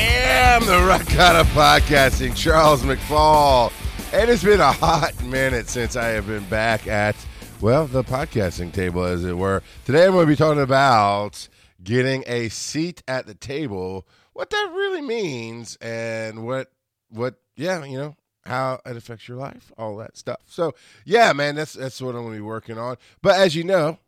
Am the Rock Out of Podcasting, Charles McFall. And it's been a hot minute since I have been back at, well, the podcasting table, as it were. Today I'm going to be talking about getting a seat at the table, what that really means, and what, what, yeah, you know, how it affects your life, all that stuff. So, yeah, man, that's that's what I'm going to be working on. But as you know,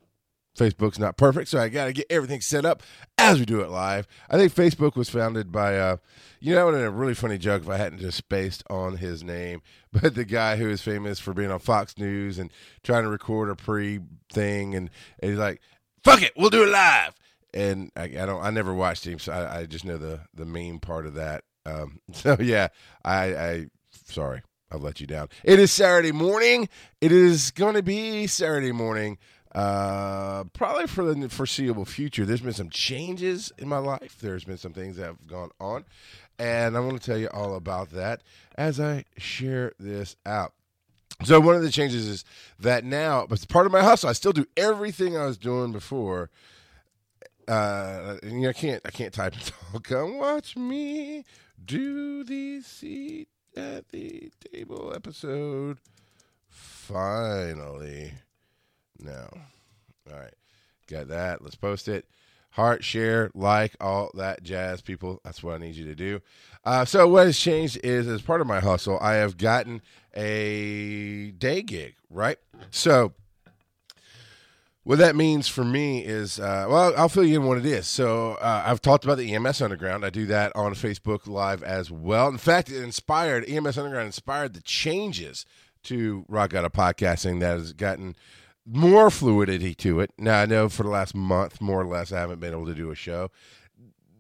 Facebook's not perfect, so I got to get everything set up as we do it live. I think Facebook was founded by, uh, you know, in a really funny joke if I hadn't just spaced on his name, but the guy who is famous for being on Fox News and trying to record a pre thing, and, and he's like, "Fuck it, we'll do it live." And I, I don't, I never watched him, so I, I, just know the the meme part of that. Um, so yeah, I, I sorry, I've let you down. It is Saturday morning. It is going to be Saturday morning uh, probably for the foreseeable future. There's been some changes in my life. There's been some things that have gone on, and I want to tell you all about that as I share this out. So one of the changes is that now, but part of my hustle. I still do everything I was doing before. Uh, you know, I can't, I can't type and talk. Come watch me do the seat at the table episode. Finally. No. All right. Got that. Let's post it. Heart, share, like, all that jazz, people. That's what I need you to do. Uh, so, what has changed is as part of my hustle, I have gotten a day gig, right? So, what that means for me is, uh, well, I'll fill you in what it is. So, uh, I've talked about the EMS Underground. I do that on Facebook Live as well. In fact, it inspired, EMS Underground inspired the changes to Rock Out of Podcasting that has gotten more fluidity to it. Now I know for the last month, more or less, I haven't been able to do a show.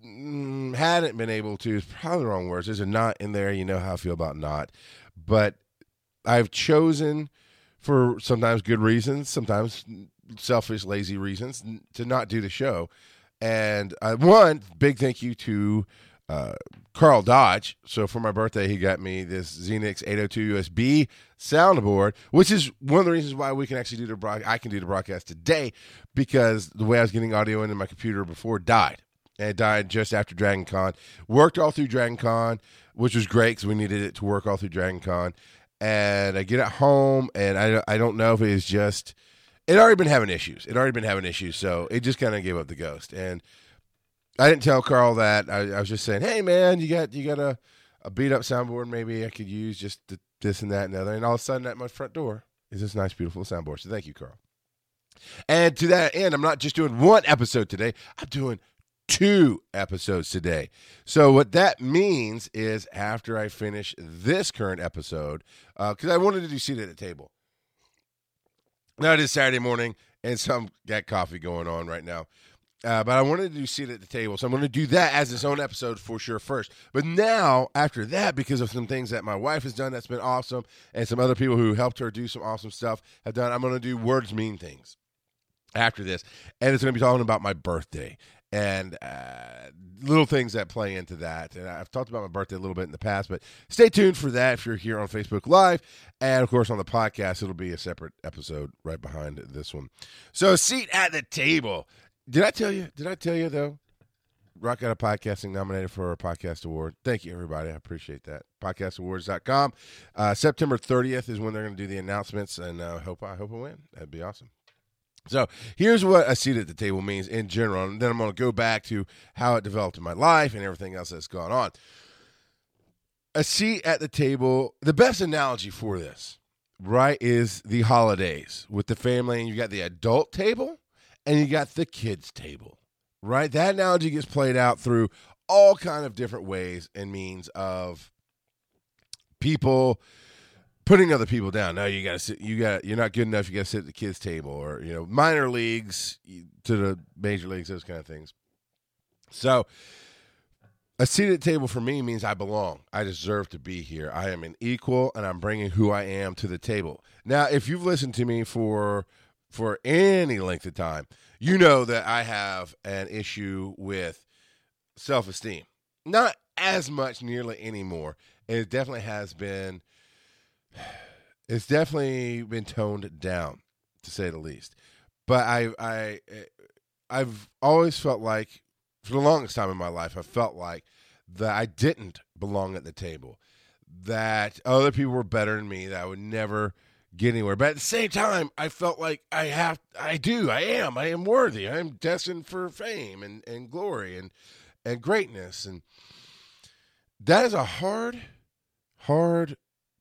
Mm, hadn't been able to is probably the wrong words. There's a not in there. You know how I feel about not, but I've chosen for sometimes good reasons, sometimes selfish, lazy reasons to not do the show. And I, one big thank you to uh, Carl Dodge. So for my birthday, he got me this Xenyx 802 USB soundboard, which is one of the reasons why we can actually do the broad- I can do the broadcast today because the way I was getting audio into my computer before died. And it died just after Dragon Con. Worked all through Dragon Con, which was great because we needed it to work all through Dragon Con. And I get it home, and I, I don't know if it was just, it already been having issues. It already been having issues. So it just kind of gave up the ghost. And I didn't tell Carl that. I, I, was just saying, hey man, you got you got a, a beat up soundboard maybe I could use just this and that and the other. And all of a sudden at my front door is this nice, beautiful soundboard. So thank you, Carl. And to that end, I'm not just doing one episode today. I'm doing two episodes today. So what that means is after I finish this current episode, because uh, I wanted to do seat at the table. Now it is Saturday morning, and some got coffee going on right now. Uh, but I wanted to do seat at the table, so I'm going to do that as its own episode for sure first. But now, after that, because of some things that my wife has done that's been awesome, and some other people who helped her do some awesome stuff have done, I'm going to do words mean things after this, and it's going to be talking about my birthday and uh, little things that play into that. And I've talked about my birthday a little bit in the past, but stay tuned for that if you're here on Facebook Live. And of course, on the podcast, it'll be a separate episode right behind this one. So, seat at the table. Did I tell you? Did I tell you though? Rock Out of Podcasting nominated for a podcast award. Thank you, everybody. I appreciate that. Podcastawards.com. Uh, September 30th is when they're going to do the announcements, and uh, hope I hope I win. That'd be awesome. So here's what a seat at the table means in general, and then I'm going to go back to how it developed in my life and everything else that's gone on. A seat at the table. The best analogy for this, right, is the holidays with the family, and you got the adult table and you got the kids table right that analogy gets played out through all kind of different ways and means of people putting other people down now you got to sit you got you're not good enough you got to sit at the kids table or you know minor leagues to the major leagues those kind of things so a seat at table for me means I belong. I deserve to be here. I am an equal and I'm bringing who I am to the table. Now, if you've listened to me for for any length of time, you know that I have an issue with self esteem. Not as much nearly anymore. It definitely has been it's definitely been toned down, to say the least. But I I eh, I've always felt like for the longest time in my life, I felt like that I didn't belong at the table, that other people were better than me, that I would never get anywhere. But at the same time, I felt like I have, I do, I am, I am worthy. I am destined for fame and, and glory and, and greatness. And that is a hard, hard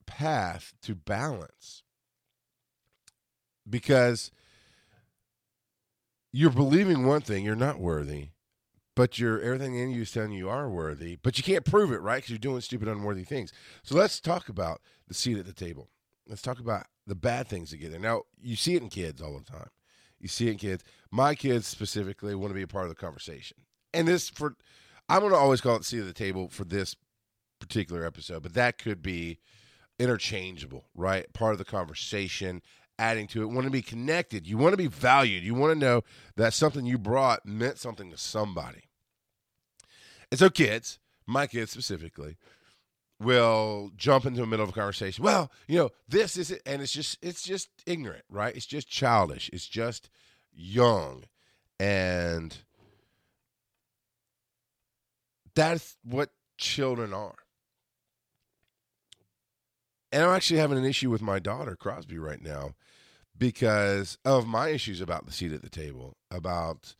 path to balance because you're believing one thing, you're not worthy, but you're everything in you is telling you are worthy, but you can't prove it, right? Because you're doing stupid, unworthy things. So let's talk about the seat at the table. Let's talk about the bad things that get there. Now, you see it in kids all the time. You see it in kids. My kids specifically want to be a part of the conversation. And this for I'm going to always call it seat at the table for this particular episode, but that could be interchangeable, right? Part of the conversation, adding to it. Want to be connected. You want to be valued. You want to know that something you brought meant something to somebody. And so, kids, my kids specifically, will jump into the middle of a conversation. Well, you know, this is it, and it's just it's just ignorant, right? It's just childish. It's just young, and that's what children are. And I'm actually having an issue with my daughter, Crosby, right now because of my issues about the seat at the table, about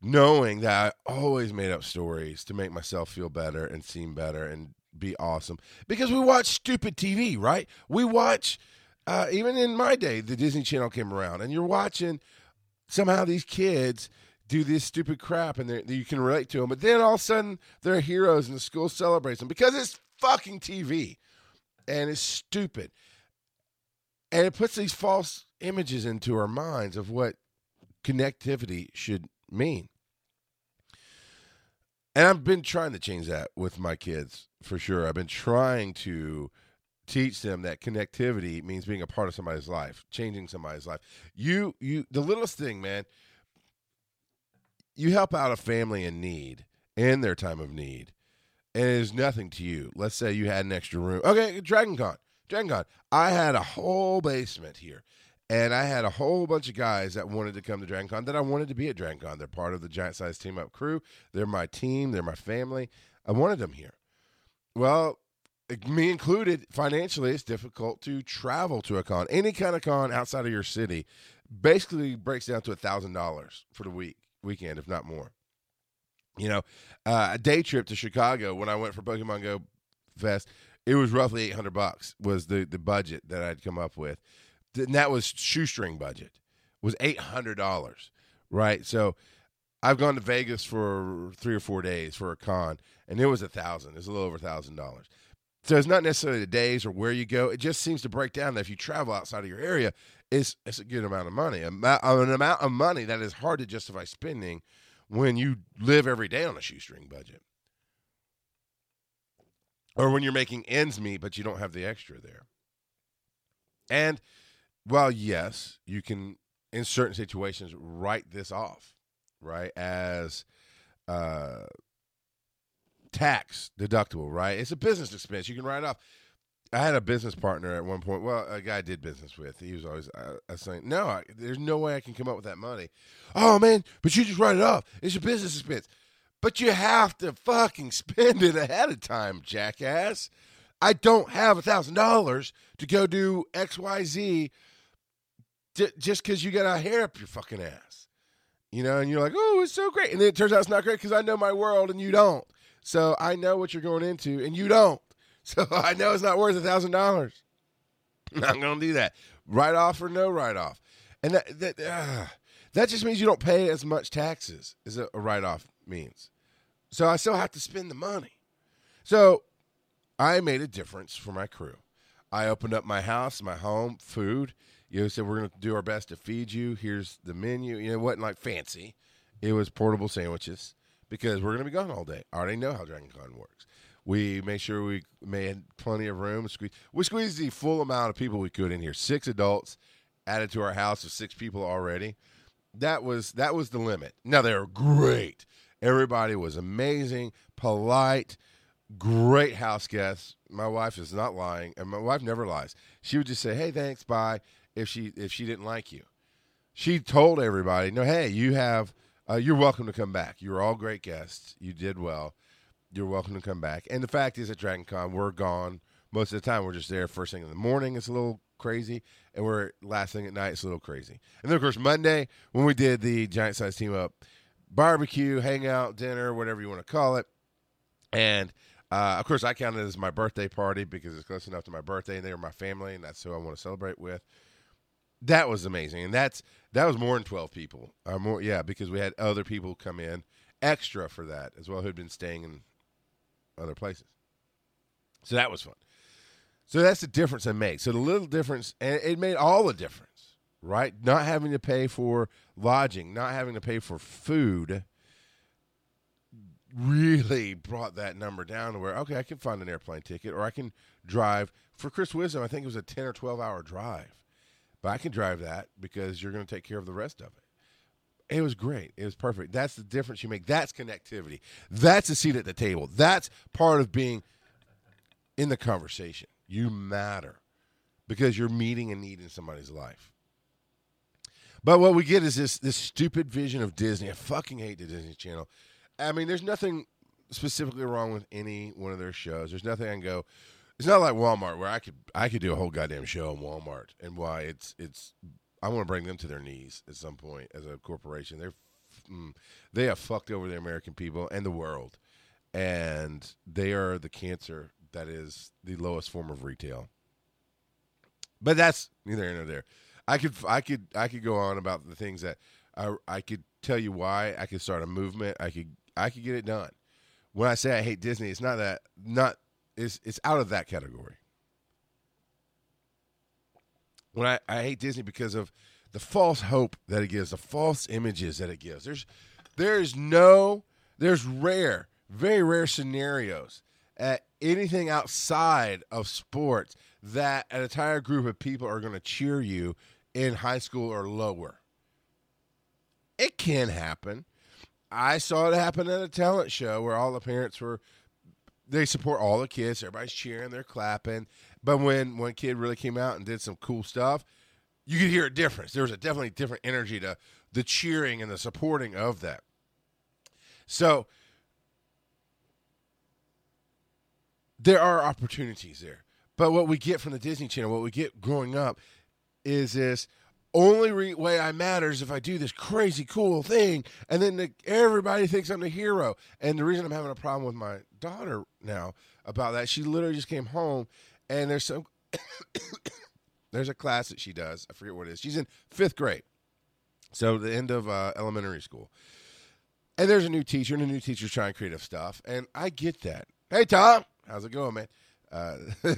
knowing that I always made up stories to make myself feel better and seem better and be awesome. Because we watch stupid TV, right? We watch, uh, even in my day, the Disney Channel came around, and you're watching somehow these kids do this stupid crap and you can relate to them. But then all of a sudden, they're heroes and the school celebrates them because it's fucking TV and it's stupid. And it puts these false images into our minds of what connectivity should mean. And I've been trying to change that with my kids for sure. I've been trying to teach them that connectivity means being a part of somebody's life, changing somebody's life. You you the littlest thing, man, you help out a family in need in their time of need. And it is nothing to you. Let's say you had an extra room. Okay, Dragon Con. Dragon Con. I had a whole basement here. And I had a whole bunch of guys that wanted to come to Dragon Con that I wanted to be at Dragon Con. They're part of the Giant Size Team Up crew. They're my team. They're my family. I wanted them here. Well, me included, financially, it's difficult to travel to a con. Any kind of con outside of your city basically breaks down to a thousand dollars for the week weekend, if not more. You know, uh, a day trip to Chicago when I went for Pokemon Go Fest, it was roughly eight hundred bucks was the the budget that I'd come up with and that was shoestring budget was eight hundred dollars, right? So I've gone to Vegas for three or four days for a con, and it was a thousand. It's a little over a thousand dollars. So it's not necessarily the days or where you go. It just seems to break down that if you travel outside of your area, it's it's a good amount of money, uh, an amount of money that is hard to justify spending when you live every day on a shoestring budget, or when you're making ends meet but you don't have the extra there. And well, yes, you can in certain situations write this off, right, as uh, tax deductible, right? It's a business expense. You can write it off. I had a business partner at one point. Well, a guy I did business with. He was always uh, saying, "No, I, there's no way I can come up with that money." Oh man, but you just write it off. It's a business expense. But you have to fucking spend it ahead of time, jackass. I don't have a thousand dollars to go do X, Y, Z just because you got a hair up your fucking ass. You know, and you're like, oh, it's so great. And then it turns out it's not great because I know my world and you don't. So I know what you're going into and you don't. So I know it's not worth a thousand dollars. I'm going to do that. Write off or no write off. And that that, uh, that just means you don't pay as much taxes as a, a write off means. So I still have to spend the money. So I made a difference for my crew. I opened up my house, my home, food, you know, said we're going to do our best to feed you. Here's the menu. You know, it wasn't like fancy. It was portable sandwiches because we're going to be gone all day. I already know how Dragon Con works. We made sure we made plenty of room. We squeezed the full amount of people we could in here. Six adults added to our house of six people already. That was that was the limit. Now they were great. Everybody was amazing, polite, great house guests. My wife is not lying, and my wife never lies. She would just say, "Hey, thanks, bye," if she if she didn't like you. She told everybody, "No, hey, you have uh, you're welcome to come back. You were all great guests. You did well, you're welcome to come back. And the fact is, at Dragon Con, we're gone most of the time. We're just there first thing in the morning. It's a little crazy, and we're last thing at night. It's a little crazy. And then of course Monday when we did the giant size team up barbecue, hangout, dinner, whatever you want to call it, and. Uh, of course, I counted it as my birthday party because it's close enough to my birthday, and they were my family, and that's who I want to celebrate with. That was amazing, and that's that was more than twelve people. Uh, more, yeah, because we had other people come in extra for that as well who'd been staying in other places. So that was fun. So that's the difference it makes. So the little difference, and it made all the difference, right? Not having to pay for lodging, not having to pay for food, really brought that number down to where okay, I can find an airplane ticket, or I can drive. For Chris Wisdom, I think it was a ten or twelve hour drive, but I can drive that because you're going to take care of the rest of it. It was great. It was perfect. That's the difference you make. That's connectivity. That's a seat at the table. That's part of being in the conversation. You matter because you're meeting a need in somebody's life. But what we get is this this stupid vision of Disney. I fucking hate the Disney Channel. I mean, there's nothing specifically wrong with any one of their shows. There's nothing I can go. It's not like Walmart where I could I could do a whole goddamn show on Walmart and why it's it's I want to bring them to their knees at some point as a corporation. They're mm, they have fucked over the American people and the world, and they are the cancer that is the lowest form of retail. But that's neither here nor there. I could I could I could go on about the things that I I could tell you why I could start a movement. I could I could get it done. When I say I hate Disney, it's not that not it's it's out of that category. When I, I hate Disney because of the false hope that it gives, the false images that it gives. There's there's no there's rare, very rare scenarios at anything outside of sports that an entire group of people are going to cheer you in high school or lower. It can happen. I saw it happen at a talent show where all the parents were they support all the kids, everybody's cheering, they're clapping. But when one kid really came out and did some cool stuff, you could hear a difference. There was a definitely different energy to the cheering and the supporting of that. So there are opportunities there. But what we get from the Disney Channel, what we get growing up, is this only re- way I matter is if I do this crazy cool thing, and then the, everybody thinks I'm the hero. And the reason I'm having a problem with my daughter now about that, she literally just came home, and there's some there's a class that she does. I forget what it is. She's in fifth grade, so the end of uh, elementary school. And there's a new teacher, and the new teacher's trying creative stuff, and I get that. Hey Tom, how's it going, man? Uh,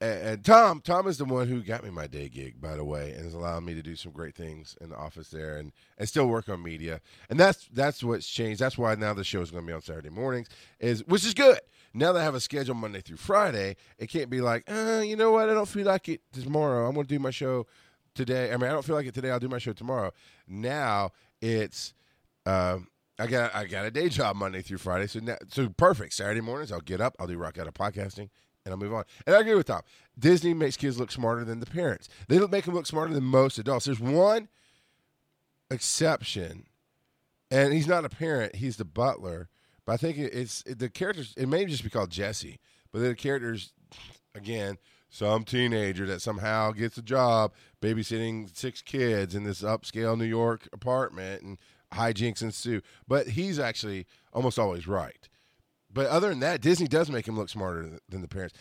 and, and, Tom, Tom is the one who got me my day gig, by the way, and has allowed me to do some great things in the office there, and and still work on media. And that's that's what's changed. That's why now the show is going to be on Saturday mornings, is which is good. Now that I have a schedule Monday through Friday, it can't be like, uh, you know what, I don't feel like it tomorrow. I'm going to do my show today. I mean, I don't feel like it today. I'll do my show tomorrow. Now it's. Uh, I got I got a day job Monday through Friday, so now, so perfect. Saturday mornings, I'll get up, I'll do rock out of podcasting, and I'll move on. And I agree with Tom. Disney makes kids look smarter than the parents. They don't make them look smarter than most adults. There's one exception, and he's not a parent; he's the butler. But I think it's the characters. It may just be called Jessie, but the characters, again, some teenager that somehow gets a job babysitting six kids in this upscale New York apartment, and hijinks ensue. But he's actually almost always right. But other than that, Disney does make him look smarter than the parents,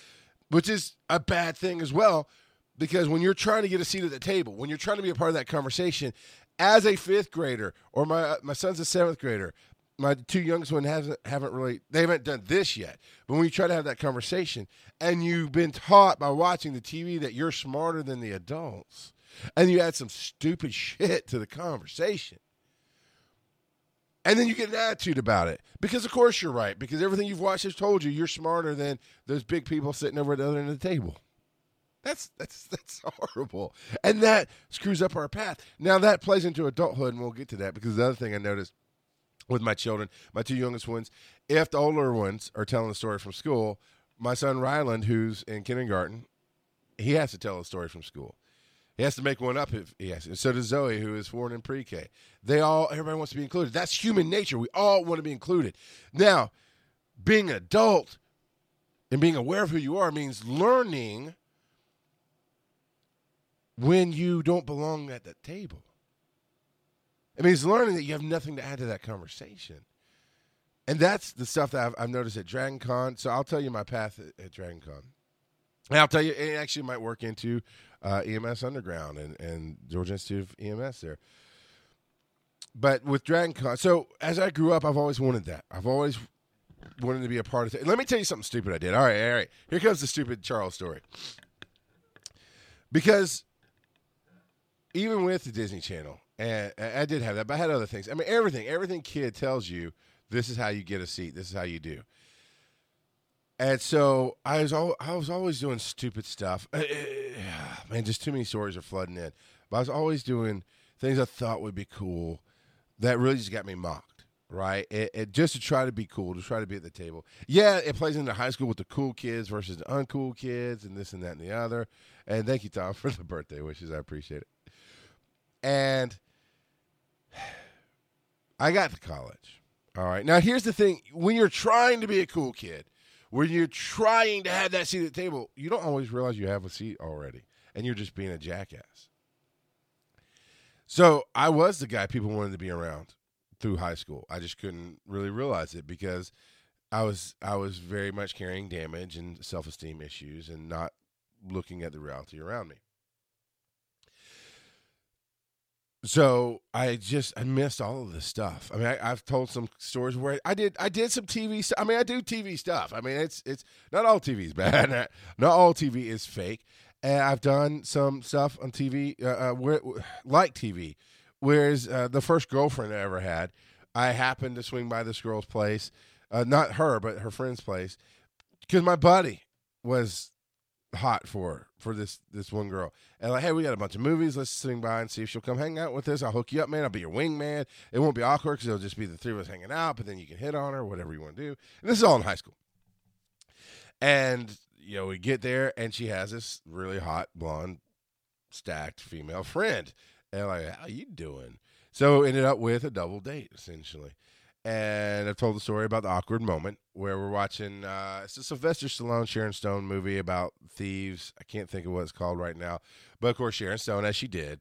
which is a bad thing as well. Because when you're trying to get a seat at the table, when you're trying to be a part of that conversation, as a fifth grader, or my uh, my son's a seventh grader, my two youngest one hasn't haven't really they haven't done this yet. But when you try to have that conversation, and you've been taught by watching the TV that you're smarter than the adults, and you add some stupid shit to the conversation, and then you get an attitude about it. Because of course you're right. Because everything you've watched has told you you're smarter than those big people sitting over at the other end of the table. That's that's that's horrible. And that screws up our path. Now that plays into adulthood and we'll get to that because the other thing i noticed with my children my two youngest ones if the older ones are telling a story from school my son ryland who's in kindergarten he has to tell a story from school he has to make one up if he has. And so does Zoe, who is four in pre-K. They all, everybody wants to be included. That's human nature. We all want to be included. Now, being adult and being aware of who you are means learning when you don't belong at that table. It means learning that you have nothing to add to that conversation. And that's the stuff that I've, I've noticed at Dragon Con. So I'll tell you my path at, at Dragon Con. And I'll tell you, it actually might work into uh, EMS Underground and, and Georgia Institute of EMS there. But with Dragon Con, so as I grew up, I've always wanted that. I've always wanted to be a part of it. Let me tell you something stupid I did. All right, all right. Here comes the stupid Charles story. Because even with the Disney Channel, and I did have that, but I had other things. I mean, everything, everything kid tells you this is how you get a seat. This is how you do. And so I was al- I was always doing stupid stuff. Man, just too many stories are flooding in. But I was always doing things I thought would be cool that really just got me mocked, right? It, it, just to try to be cool, to try to be at the table. Yeah, it plays into high school with the cool kids versus the uncool kids and this and that and the other. And thank you, Tom, for the birthday wishes. I appreciate it. And I got to college. All right. Now, here's the thing when you're trying to be a cool kid, when you're trying to have that seat at the table, you don't always realize you have a seat already, and you're just being a jackass. So I was the guy people wanted to be around through high school. I just couldn't really realize it because I was I was very much carrying damage and self esteem issues and not looking at the reality around me. So I just I missed all of this stuff. I mean, I, have told some stories where I did I did some TV. stuff. I mean, I do TV stuff. I mean, it's it's not all TV is bad. not all TV is fake. And I've done some stuff on TV, uh, uh, where, like TV. Whereas uh, the first girlfriend I ever had, I happened to swing by this girl's place, uh, not her, but her friend's place, because my buddy was hot for for this this one girl. And like, hey, we got a bunch of movies. Let's swing by and see if she'll come hang out with us. I'll hook you up, man. I'll be your wingman. It won't be awkward because it'll just be the three of us hanging out. But then you can hit on her, whatever you want to do. And this is all in high school. And you know, we get there, and she has this really hot blonde, stacked female friend. And like, how you doing? So ended up with a double date essentially and I've told the story about the awkward moment where we're watching. Uh, it's a Sylvester Stallone, Sharon Stone movie about thieves. I can't think of what it's called right now, but of course Sharon Stone, as she did,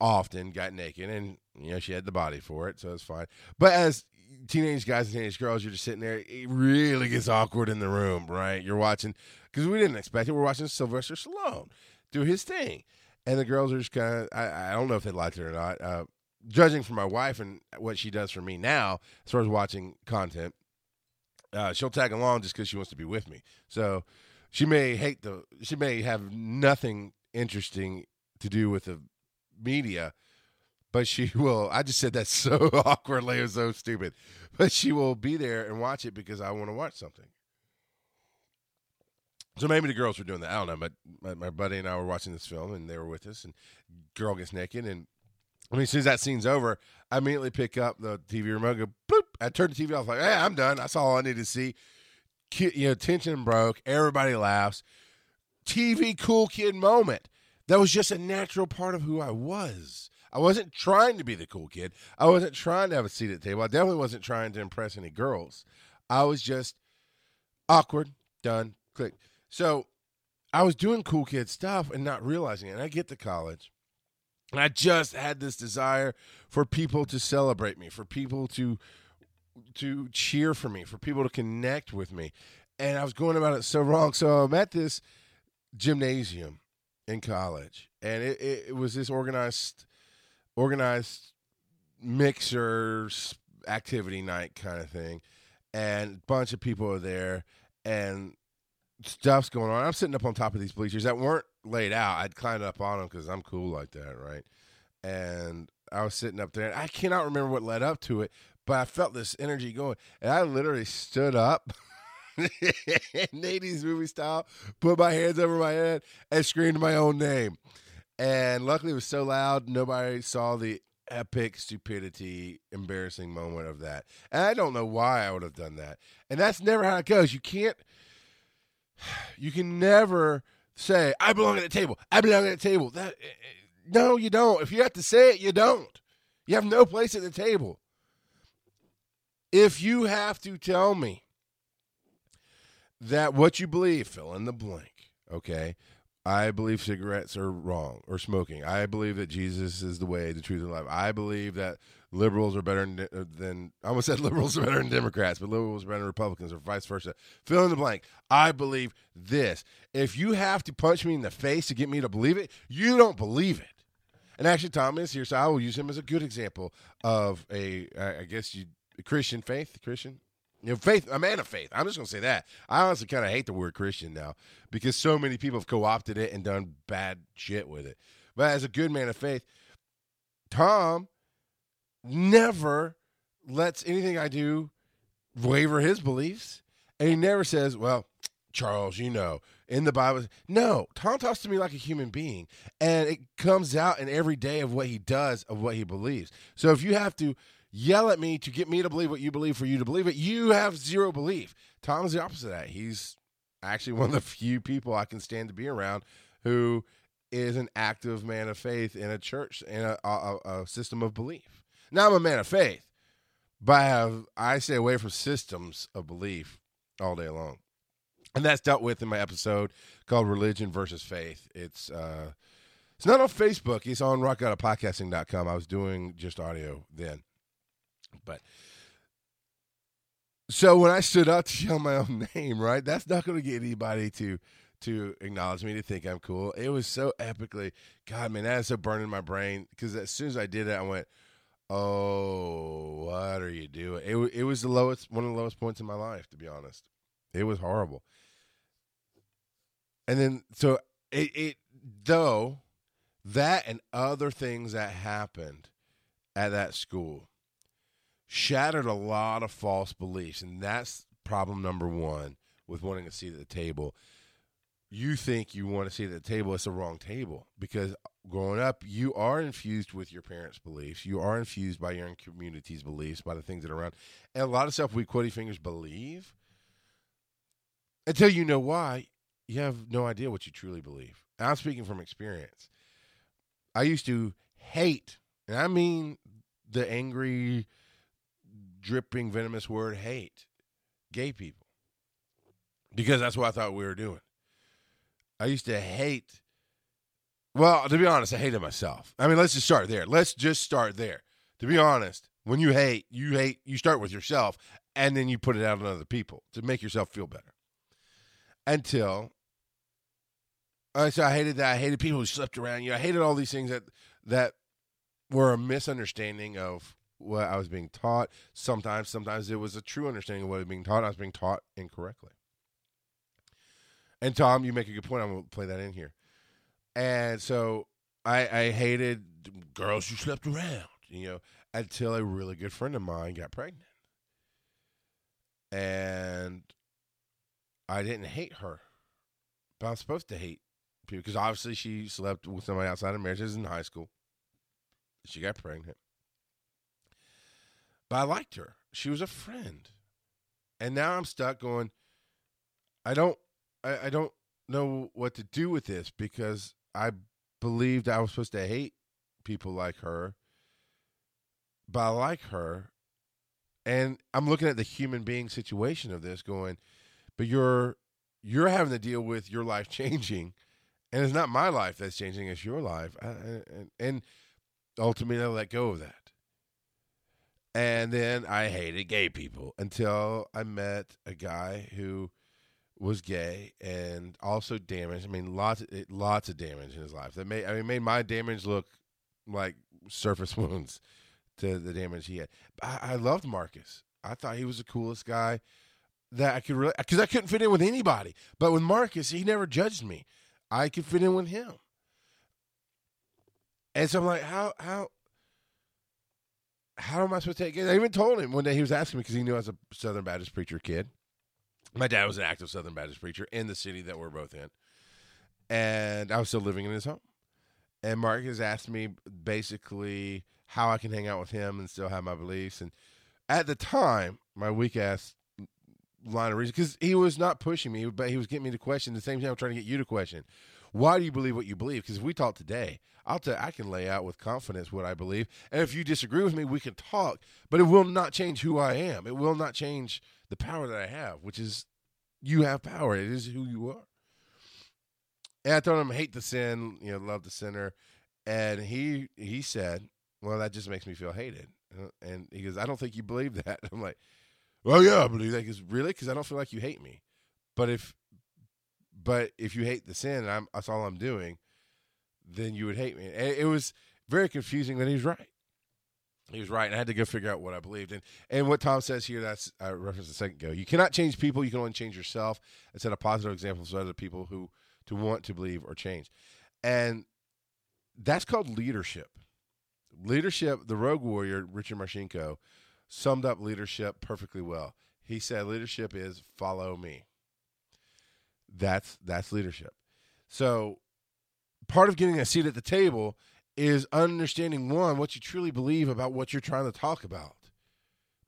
often got naked, and you know she had the body for it, so it's fine. But as teenage guys and teenage girls, you're just sitting there. It really gets awkward in the room, right? You're watching because we didn't expect it. We're watching Sylvester Stallone do his thing, and the girls are just kind of. I, I don't know if they liked it or not. Uh, judging from my wife and what she does for me now, as far as watching content, uh, she'll tag along just because she wants to be with me. So she may hate the, she may have nothing interesting to do with the media, but she will. I just said that so awkwardly and so stupid, but she will be there and watch it because I want to watch something. So maybe the girls were doing that. I don't know. But my, my buddy and I were watching this film, and they were with us, and girl gets naked, and I mean, as soon as that scene's over, I immediately pick up the TV remote, go boop. I turn the TV off, like, hey, I'm done. That's all I need to see. You know, tension broke. Everybody laughs. TV cool kid moment. That was just a natural part of who I was. I wasn't trying to be the cool kid. I wasn't trying to have a seat at the table. I definitely wasn't trying to impress any girls. I was just awkward, done, click. So I was doing cool kid stuff and not realizing it. And I get to college and I just had this desire for people to celebrate me, for people to to cheer for me, for people to connect with me. And I was going about it so wrong. So I'm at this gymnasium in college, and it, it, it was this organized organized mixers activity night kind of thing, and a bunch of people are there, and stuff's going on. I'm sitting up on top of these bleachers that weren't laid out. I'd climbed up on them because I'm cool like that, right? And I was sitting up there, and I cannot remember what led up to it, but I felt this energy going, and I literally stood up. 80s movie style, put my hands over my head and screamed my own name. And luckily, it was so loud, nobody saw the epic stupidity, embarrassing moment of that. And I don't know why I would have done that. And that's never how it goes. You can't, you can never say, I belong at the table. I belong at the table. That eh, eh, no, you don't. If you have to say it, you don't. You have no place at the table. If you have to tell me that what you believe, fill in the blank. Okay. I believe cigarettes are wrong or smoking. I believe that Jesus is the way, the truth, and life. I believe that liberals are better than, uh, than I almost said liberals are better than Democrats, but liberals are better than Republicans or vice versa. Fill in the blank. I believe this. If you have to punch me in the face to get me to believe it, you don't believe it. And actually, Tom is here, so I will use him as a good example of a, I guess you, Christian faith, Christian you know, faith, a man of faith. I'm just going to say that. I honestly kind of hate the word Christian now because so many people have co opted it and done bad shit with it. But as a good man of faith, Tom never lets anything I do waver his beliefs. And he never says, well, Charles, you know, in the Bible. No, Tom talks to me like a human being. And it comes out in every day of what he does, of what he believes. So if you have to yell at me to get me to believe what you believe for you to believe it, you have zero belief. Tom's the opposite of that. He's actually one of the few people I can stand to be around who is an active man of faith in a church in a, a, a system of belief. Now I'm a man of faith, but I have I stay away from systems of belief all day long, and that's dealt with in my episode called "Religion versus Faith." It's uh, it's not on Facebook. It's on RockOutOfPodcasting.com. I was doing just audio then. But so when I stood up to yell my own name, right, that's not going to get anybody to to acknowledge me to think I'm cool. It was so epically, God, man, that is so burning my brain because as soon as I did it, I went, "Oh, what are you doing?" It it was the lowest, one of the lowest points in my life, to be honest. It was horrible. And then so it, it though that and other things that happened at that school shattered a lot of false beliefs. And that's problem number one with wanting seat at the table. You think you want to see the table, it's the wrong table because growing up, you are infused with your parents' beliefs. You are infused by your community's beliefs, by the things that are around. And a lot of stuff we quotty fingers believe until you know why, you have no idea what you truly believe. And I'm speaking from experience. I used to hate, and I mean the angry, dripping venomous word hate gay people because that's what I thought we were doing. I used to hate. Well, to be honest, I hated myself. I mean, let's just start there. Let's just start there. To be honest, when you hate, you hate. You start with yourself, and then you put it out on other people to make yourself feel better. Until I so I hated that. I hated people who slept around you. I hated all these things that that were a misunderstanding of what I was being taught. Sometimes, sometimes it was a true understanding of what I was being taught. I was being taught incorrectly. And Tom, you make a good point. I'm to play that in here. And so I, I hated girls who slept around, you know, until a really good friend of mine got pregnant. And I didn't hate her, but I'm supposed to hate people because obviously she slept with somebody outside of marriage. This is in high school. She got pregnant. But I liked her. She was a friend. And now I'm stuck going, I don't I, I don't know what to do with this because I believed I was supposed to hate people like her. But I like her. And I'm looking at the human being situation of this going, but you're you're having to deal with your life changing and it's not my life that's changing it's your life and, and ultimately i let go of that and then I hated gay people until I met a guy who was gay and also damaged. I mean, lots, eh, lots of damage in his life. That made, I mean, made my damage look like surface wounds to the damage he had. I, I loved Marcus. I thought he was the coolest guy that I could really, because I couldn't fit in with anybody. But with Marcus, he never judged me. I could fit in with him. And so I'm like, how, how, how am I supposed to take it? I even told him one day he was asking me because he knew I was a Southern Baptist preacher kid. My dad was an active Southern Baptist preacher in the city that we're both in. And I was still living in his home. And Mark has asked me basically how I can hang out with him and still have my beliefs. And at the time, my weak ass line of reason, because he was not pushing me, but he was getting me to question the same thing I'm trying to get you to question. Why do you believe what you believe? Because if we talk today, I'll tell I can lay out with confidence what I believe. And if you disagree with me, we can talk, but it will not change who I am. It will not change the power that I have, which is you have power. It is who you are. And I told him hate the sin, you know, love the sinner, and he he said, "Well, that just makes me feel hated." Uh, and he goes, "I don't think you believe that." I'm like, "Well, yeah, I believe that." Goes, "Really?" Because I don't feel like you hate me. But if but if you hate the sin, I'm that's all I'm doing, then you would hate me. And it was very confusing. That he was right. He was right, and I had to go figure out what I believed. And and what Tom says here, that's I referenced a second ago. You cannot change people; you can only change yourself. I set a positive example for other people who to want to believe or change. And that's called leadership. Leadership, the rogue warrior, Richard Marcinko, summed up leadership perfectly well. He said leadership is follow me. That's that's leadership. So part of getting a seat at the table is understanding one what you truly believe about what you're trying to talk about.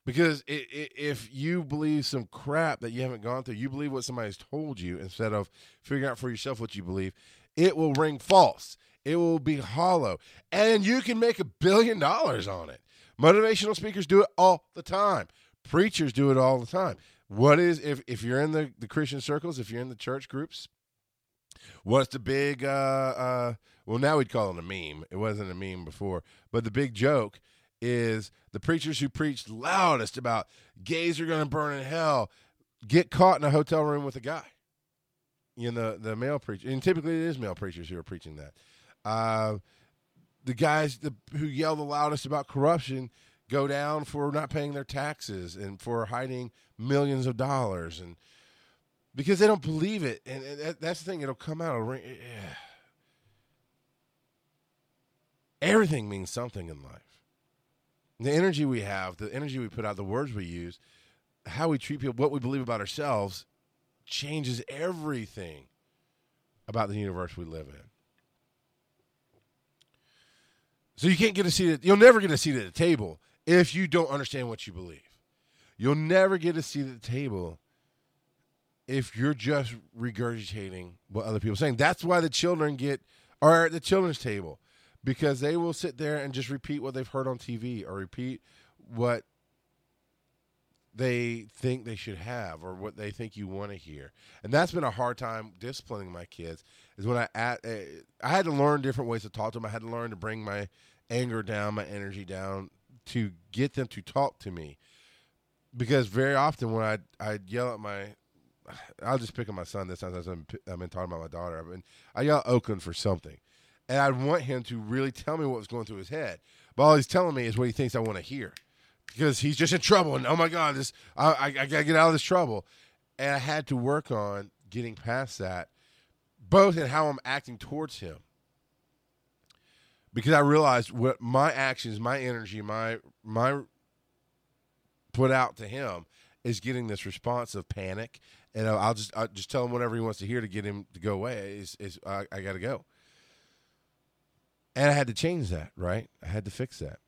Because it, it, if you believe some crap that you haven't gone through, you believe what somebody's told you instead of figuring out for yourself what you believe, it will ring false. It will be hollow. And you can make a billion dollars on it. Motivational speakers do it all the time. Preachers do it all the time. What is if if you're in the, the Christian circles, if you're in the church groups, what's the big uh uh well now we'd call it a meme. It wasn't a meme before, but the big joke is the preachers who preach loudest about gays are going to burn in hell get caught in a hotel room with a guy. You know, the, the male preacher, and typically it is male preachers who are preaching that. Uh, the guys the, who yell the loudest about corruption go down for not paying their taxes and for hiding millions of dollars and because they don't believe it and, and that's the thing it'll come out ring, eh, yeah. everything means something in life the energy we have, the energy we put out, the words we use, how we treat people, what we believe about ourselves changes everything about the universe we live in. So you can't get a seat at, you'll never get a seat at the table if you don't understand what you believe. You'll never get a seat at the table if you're just regurgitating what other people are saying. That's why the children get are at the children's table because they will sit there and just repeat what they've heard on TV or repeat what they think they should have or what they think you want to hear. And that's been a hard time disciplining my kids is when I at, eh, I had to learn different ways to talk to them. I had to learn to bring my anger down, my energy down to get them to talk to me. Because very often when I I yell at my I'll just pick on my son this time. I've been, I've been talking about my daughter. I've been, I at Oakland for something and I want him to really tell me what was going through his head. But all he's telling me is what he thinks I want to hear, because he's just in trouble. And oh my God, this I, I, I gotta get out of this trouble. And I had to work on getting past that, both in how I'm acting towards him, because I realized what my actions, my energy, my my put out to him is getting this response of panic, and I'll just I'll just tell him whatever he wants to hear to get him to go away. Is is I, I got to go. And I had to change that, right? I had to fix that.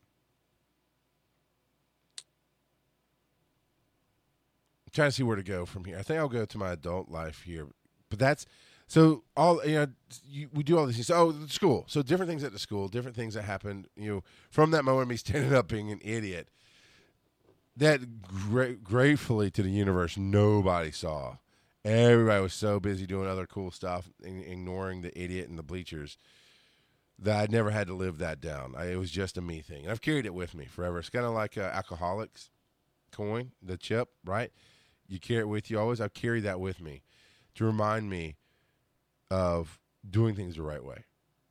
I'm trying to see where to go from here. I think I'll go to my adult life here. But that's so all you know. You, we do all these things. Oh, the school. So different things at the school, different things that happened. You know, from that moment, me standing up being an idiot. That gra- gratefully to the universe, nobody saw. Everybody was so busy doing other cool stuff, ignoring the idiot in the bleachers that I never had to live that down. I, it was just a me thing. And I've carried it with me forever. It's kind of like uh, alcoholics coin, the chip, right? You carry it with you always. I've carried that with me to remind me of doing things the right way,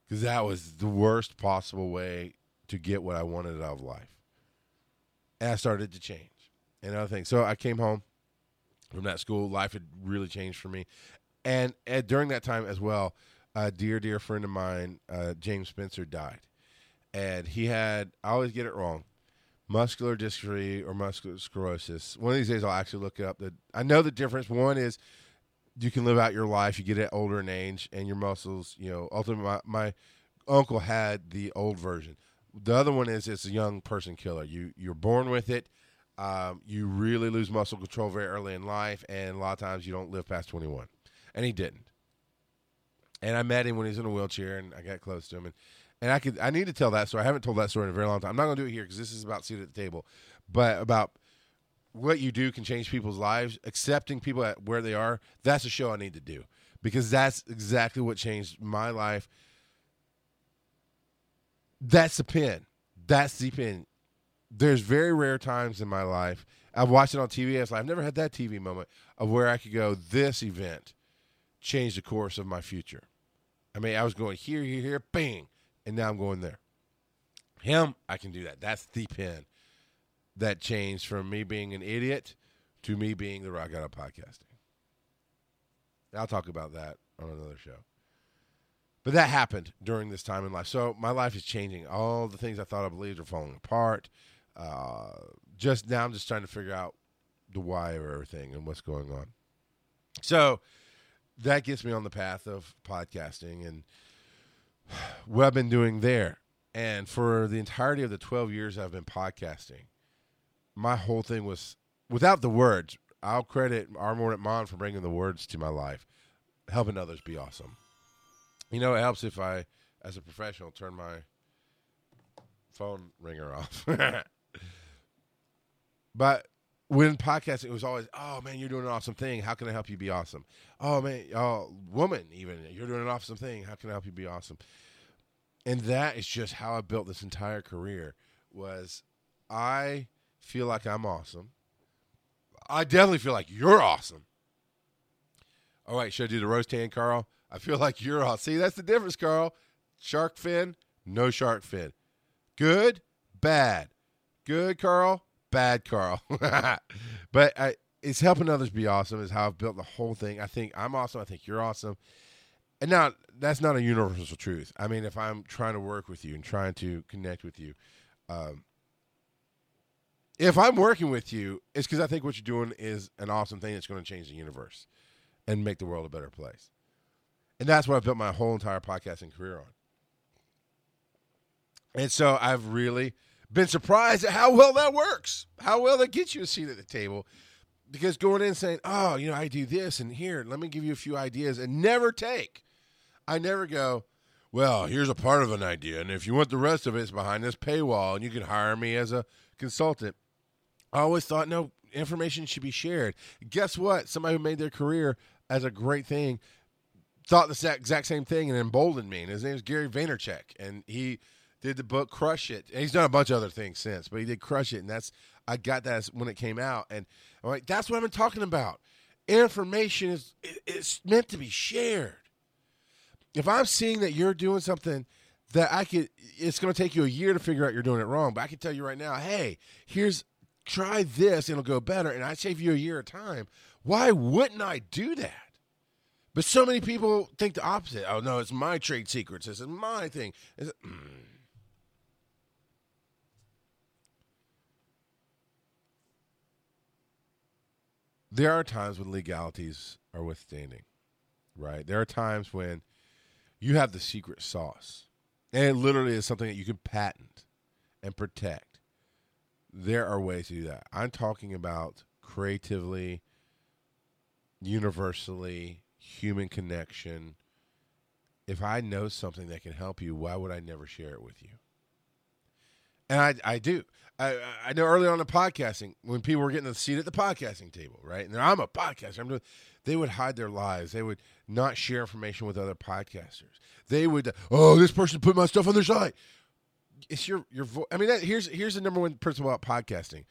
because that was the worst possible way to get what I wanted out of life. And I started to change. And other things. So I came home from that school. Life had really changed for me, and, and during that time as well a dear, dear friend of mine, uh, James Spencer, died. And he had, I always get it wrong, muscular dystrophy or muscular sclerosis. One of these days I'll actually look up the, I know the difference. One is you can live out your life, you get it older in age, and your muscles, you know, ultimately, my, my uncle had the old version. The other one is it's a young person killer. You you're born with it. Um, you really lose muscle control very early in life, and a lot of times you don't live past 21. And he didn't and I met him when he was in a wheelchair, and I got close to him, and and I could I need to tell that story. I haven't told that story in a very long time. I'm not going to do it here because this is about seat at the table, but about what you do can change people's lives, accepting people at where they are, that's a show I need to do because that's exactly what changed my life. That's the pin. That's the pin. There's very rare times in my life. I've watched it on TV. Like, I've never had that TV moment of where I could go, this event changed the course of my future. I mean, I was going here, here, here, bang, and now I'm going there. Him, I can do that. That's the pin that changed from me being an idiot to me being the Rock God of podcasting. I'll talk about that on another show. But that happened during this time in life. So my life is changing. All the things I thought I believed are falling apart. Uh, just now, I'm just trying to figure out the why of everything and what's going on. So that gets me on the path of podcasting and what I've been doing there. And for the entirety of the 12 years I've been podcasting, my whole thing was without the words. I'll credit our Morning Mon for bringing the words to my life, helping others be awesome. You know, it helps if I, as a professional, turn my phone ringer off. but when podcasting, it was always, oh man, you're doing an awesome thing. How can I help you be awesome? Oh man, oh woman, even you're doing an awesome thing. How can I help you be awesome? And that is just how I built this entire career. Was I feel like I'm awesome. I definitely feel like you're awesome. All right, should I do the roast hand, Carl? I feel like you're awesome. See, that's the difference, Carl. Shark fin, no shark fin. Good, bad. Good, Carl, bad, Carl. but I, it's helping others be awesome is how I've built the whole thing. I think I'm awesome. I think you're awesome. And now that's not a universal truth. I mean, if I'm trying to work with you and trying to connect with you, um, if I'm working with you, it's because I think what you're doing is an awesome thing that's going to change the universe and make the world a better place. And that's what I've built my whole entire podcasting career on. And so I've really been surprised at how well that works, how well that gets you a seat at the table. Because going in saying, oh, you know, I do this and here, let me give you a few ideas and never take. I never go, well, here's a part of an idea. And if you want the rest of it, it's behind this paywall and you can hire me as a consultant. I always thought, no, information should be shared. Guess what? Somebody who made their career as a great thing thought the exact same thing and emboldened me. And his name is Gary Vaynerchuk, and he did the book Crush It. And he's done a bunch of other things since, but he did Crush It, and that's I got that when it came out, and I'm like, that's what I've been talking about. Information is it's meant to be shared. If I'm seeing that you're doing something that I could, it's going to take you a year to figure out you're doing it wrong, but I can tell you right now, hey, here's try this, it'll go better, and I save you a year of time. Why wouldn't I do that? But so many people think the opposite. Oh no, it's my trade secrets. This is my thing. It, mm. There are times when legalities are withstanding, right? There are times when you have the secret sauce, and it literally is something that you can patent and protect there are ways to do that. I'm talking about creatively, universally, human connection. If I know something that can help you, why would I never share it with you? And I, I do. I, I know early on in podcasting, when people were getting a seat at the podcasting table, right? And I'm a podcaster. I'm doing, they would hide their lives. They would not share information with other podcasters. They would, oh, this person put my stuff on their site it's your your voice. I mean, that, here's here's the number one principle about podcasting.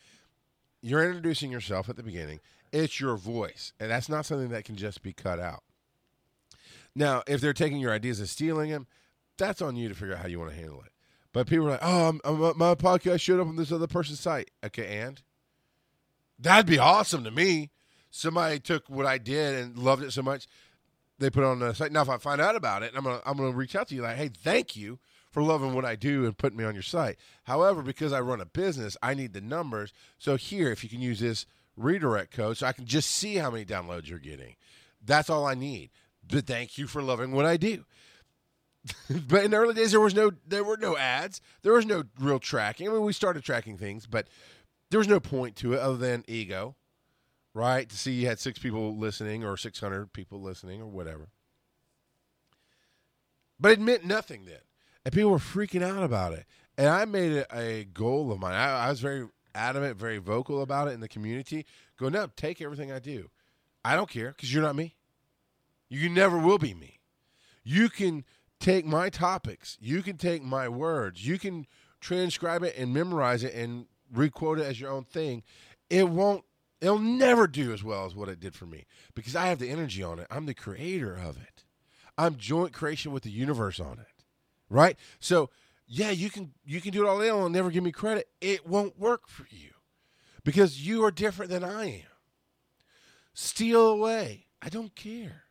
You're introducing yourself at the beginning. It's your voice, and that's not something that can just be cut out. Now, if they're taking your ideas and stealing them, that's on you to figure out how you want to handle it. But people are like, "Oh, I'm, I'm, my podcast showed up on this other person's site." Okay, and that'd be awesome to me. Somebody took what I did and loved it so much they put it on the site. Now, if I find out about it, I'm gonna I'm gonna reach out to you like, "Hey, thank you for loving what I do and putting me on your site. However, because I run a business, I need the numbers. So here, if you can use this redirect code, so I can just see how many downloads you're getting. That's all I need. But thank you for loving what I do. but in the early days, there was no there were no ads. There was no real tracking. I mean, we started tracking things, but there was no point to it other than ego, right? To see you had six people listening or six hundred people listening or whatever. But it meant nothing then and people were freaking out about it. And I made it a goal of mine. I, I was very adamant, very vocal about it in the community. Go, no, take everything I do. I don't care because you're not me. You never will be me. You can take my topics, you can take my words, you can transcribe it and memorize it and requote it as your own thing. It won't, it'll never do as well as what it did for me because I have the energy on it. I'm the creator of it. I'm joint creation with the universe on it. Right? So, yeah, you can you can do it all day long and never give me credit. It won't work for you because you are different than I am. Steal away. I don't care.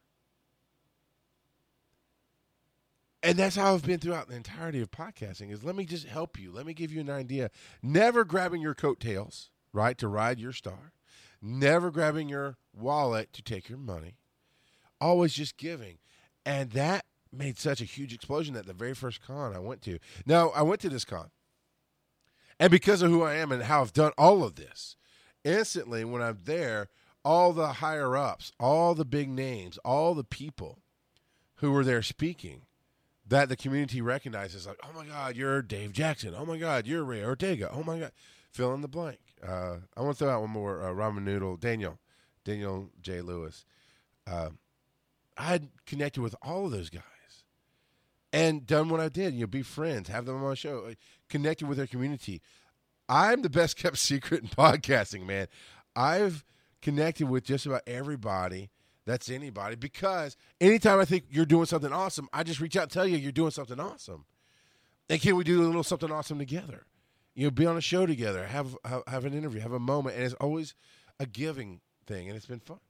And that's how I've been throughout the entirety of podcasting is let me just help you. Let me give you an idea. Never grabbing your coattails, right, to ride your star. Never grabbing your wallet to take your money. Always just giving. And that made such a huge explosion that the very first con I went to. Now, I went to this con. And because of who I am and how I've done all of this, instantly when I'm there, all the higher ups, all the big names, all the people who were there speaking that the community recognizes, like, oh my God, you're Dave Jackson. Oh my God, you're Ray Ortega. Oh my God, fill in the blank. Uh, I want to throw out one more uh, ramen noodle. Daniel, Daniel J. Lewis. Uh, I had connected with all of those guys and done what I did. You know, be friends, have them on my show, uh, connected with their community. I'm the best kept secret in podcasting, man. I've connected with just about everybody that's anybody because anytime I think you're doing something awesome, I just reach out and tell you you're doing something awesome. And can we do a little something awesome together? You know, be on a show together, have have, have an interview, have a moment, and it's always a giving thing, and it's been fun.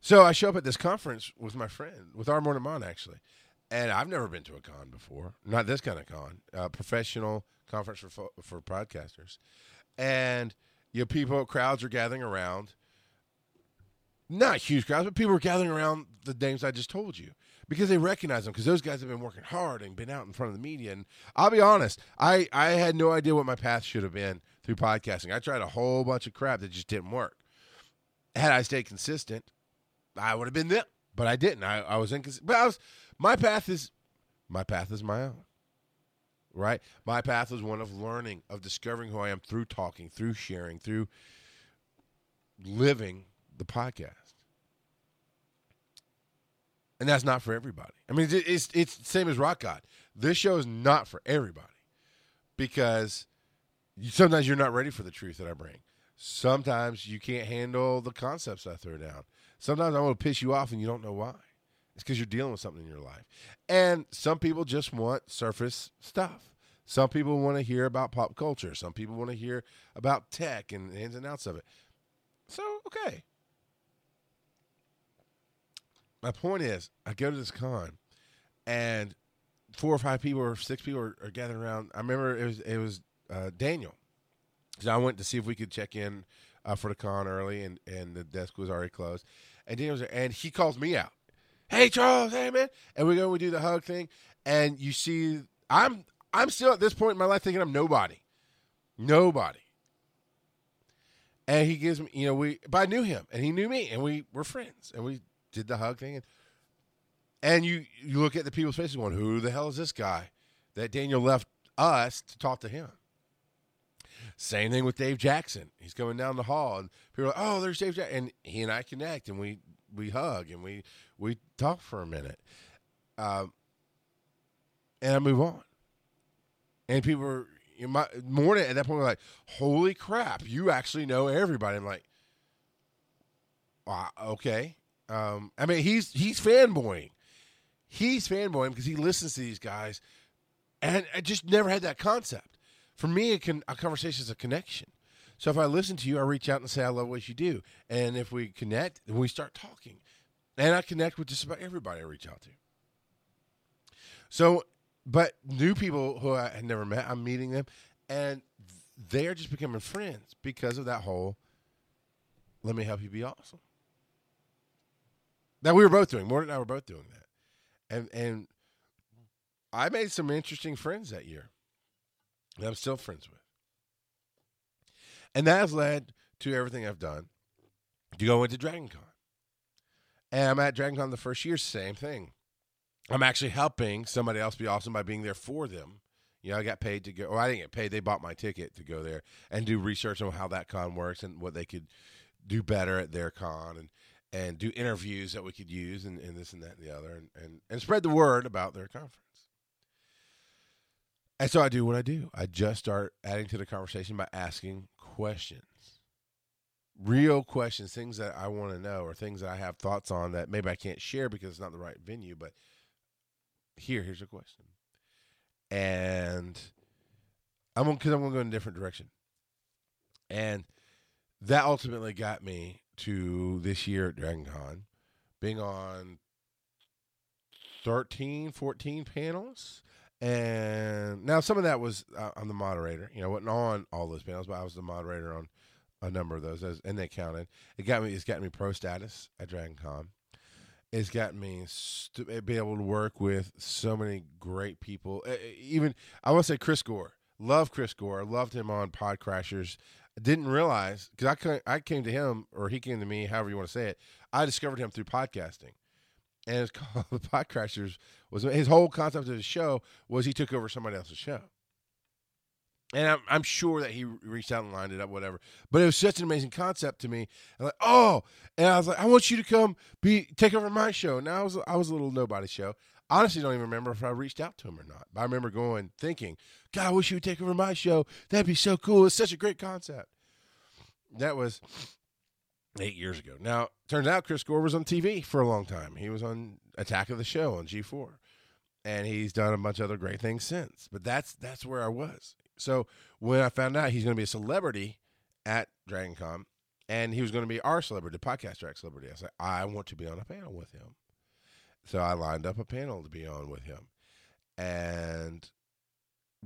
So I show up at this conference with my friend, with our morning mon actually, and I've never been to a con before, not this kind of con, a professional conference for for podcasters, and you know, people, crowds are gathering around. Not huge crowds, but people were gathering around the names I just told you because they recognize them because those guys have been working hard and been out in front of the media. And I'll be honest, I, I had no idea what my path should have been through podcasting. I tried a whole bunch of crap that just didn't work. Had I stayed consistent, I would have been them, but I didn't. I, I was inconsistent. But I was, my path is my path is my own right? My path was one of learning, of discovering who I am through talking, through sharing, through living the podcast. And that's not for everybody. I mean, it's it's the same as Rock God. This show is not for everybody because sometimes you're not ready for the truth that I bring. Sometimes you can't handle the concepts I throw down. Sometimes I want to piss you off and you don't know why. It's because you're dealing with something in your life. And some people just want surface stuff. Some people want to hear about pop culture. Some people want to hear about tech and the ins and outs of it. So, okay. My point is, I go to this con and four or five people or six people are, are gathering around. I remember it was it was uh, Daniel. So I went to see if we could check in uh, for the con early, and, and the desk was already closed. And Daniel was there, and he calls me out hey Charles, hey man, and we go and we do the hug thing, and you see, I'm I'm still at this point in my life thinking I'm nobody, nobody. And he gives me, you know, we, but I knew him, and he knew me, and we were friends, and we did the hug thing, and and you you look at the people's faces, going, who the hell is this guy that Daniel left us to talk to him? Same thing with Dave Jackson. He's going down the hall, and people are like, "Oh, there's Dave Jackson," and he and I connect, and we we hug and we we talk for a minute, um, and I move on. And people are in my morning at that point were like, "Holy crap! You actually know everybody." I'm like, wow, "Okay." Um, I mean, he's he's fanboying. He's fanboying because he listens to these guys, and I just never had that concept. For me, a, con- a conversation is a connection. So if I listen to you, I reach out and say, I love what you do. And if we connect, then we start talking. And I connect with just about everybody I reach out to. So, but new people who I had never met, I'm meeting them, and they are just becoming friends because of that whole let me help you be awesome. That we were both doing. Morton and I were both doing that. And and I made some interesting friends that year that I'm still friends with. And that has led to everything I've done to go into DragonCon. And I'm at DragonCon the first year, same thing. I'm actually helping somebody else be awesome by being there for them. You know, I got paid to go, or I didn't get paid. They bought my ticket to go there and do research on how that con works and what they could do better at their con and and do interviews that we could use and, and this and that and the other and, and, and spread the word about their conference. And so I do what I do. I just start adding to the conversation by asking questions. Real questions, things that I want to know or things that I have thoughts on that maybe I can't share because it's not the right venue, but here, here's a question. And I'm because I'm going to go in a different direction. And that ultimately got me to this year at Dragon Con, being on 13, 14 panels. And now some of that was uh, I'm the moderator. You know, I wasn't on all those panels, but I was the moderator on a number of those, and they counted. It got me. It's gotten me pro status at Dragon Con. It's got me to eh, be able to work with so many great people. Even I want to say Chris Gore. Love Chris Gore. Loved him on Pod Crashers didn't realize because I I came to him or he came to me, however you want to say it. I discovered him through podcasting, and it's called the Podcrashers. Was his whole concept of the show was he took over somebody else's show, and I'm, I'm sure that he reached out and lined it up, whatever. But it was such an amazing concept to me. I'm like, oh, and I was like, I want you to come be take over my show. Now I was I was a little nobody show honestly don't even remember if I reached out to him or not. But I remember going thinking, God, I wish you would take over my show. That'd be so cool. It's such a great concept. That was eight years ago. Now, turns out Chris Gore was on TV for a long time. He was on Attack of the Show on G4. And he's done a bunch of other great things since. But that's that's where I was. So when I found out he's going to be a celebrity at DragonCon, and he was going to be our celebrity, podcast track celebrity, I said, I want to be on a panel with him. So I lined up a panel to be on with him. And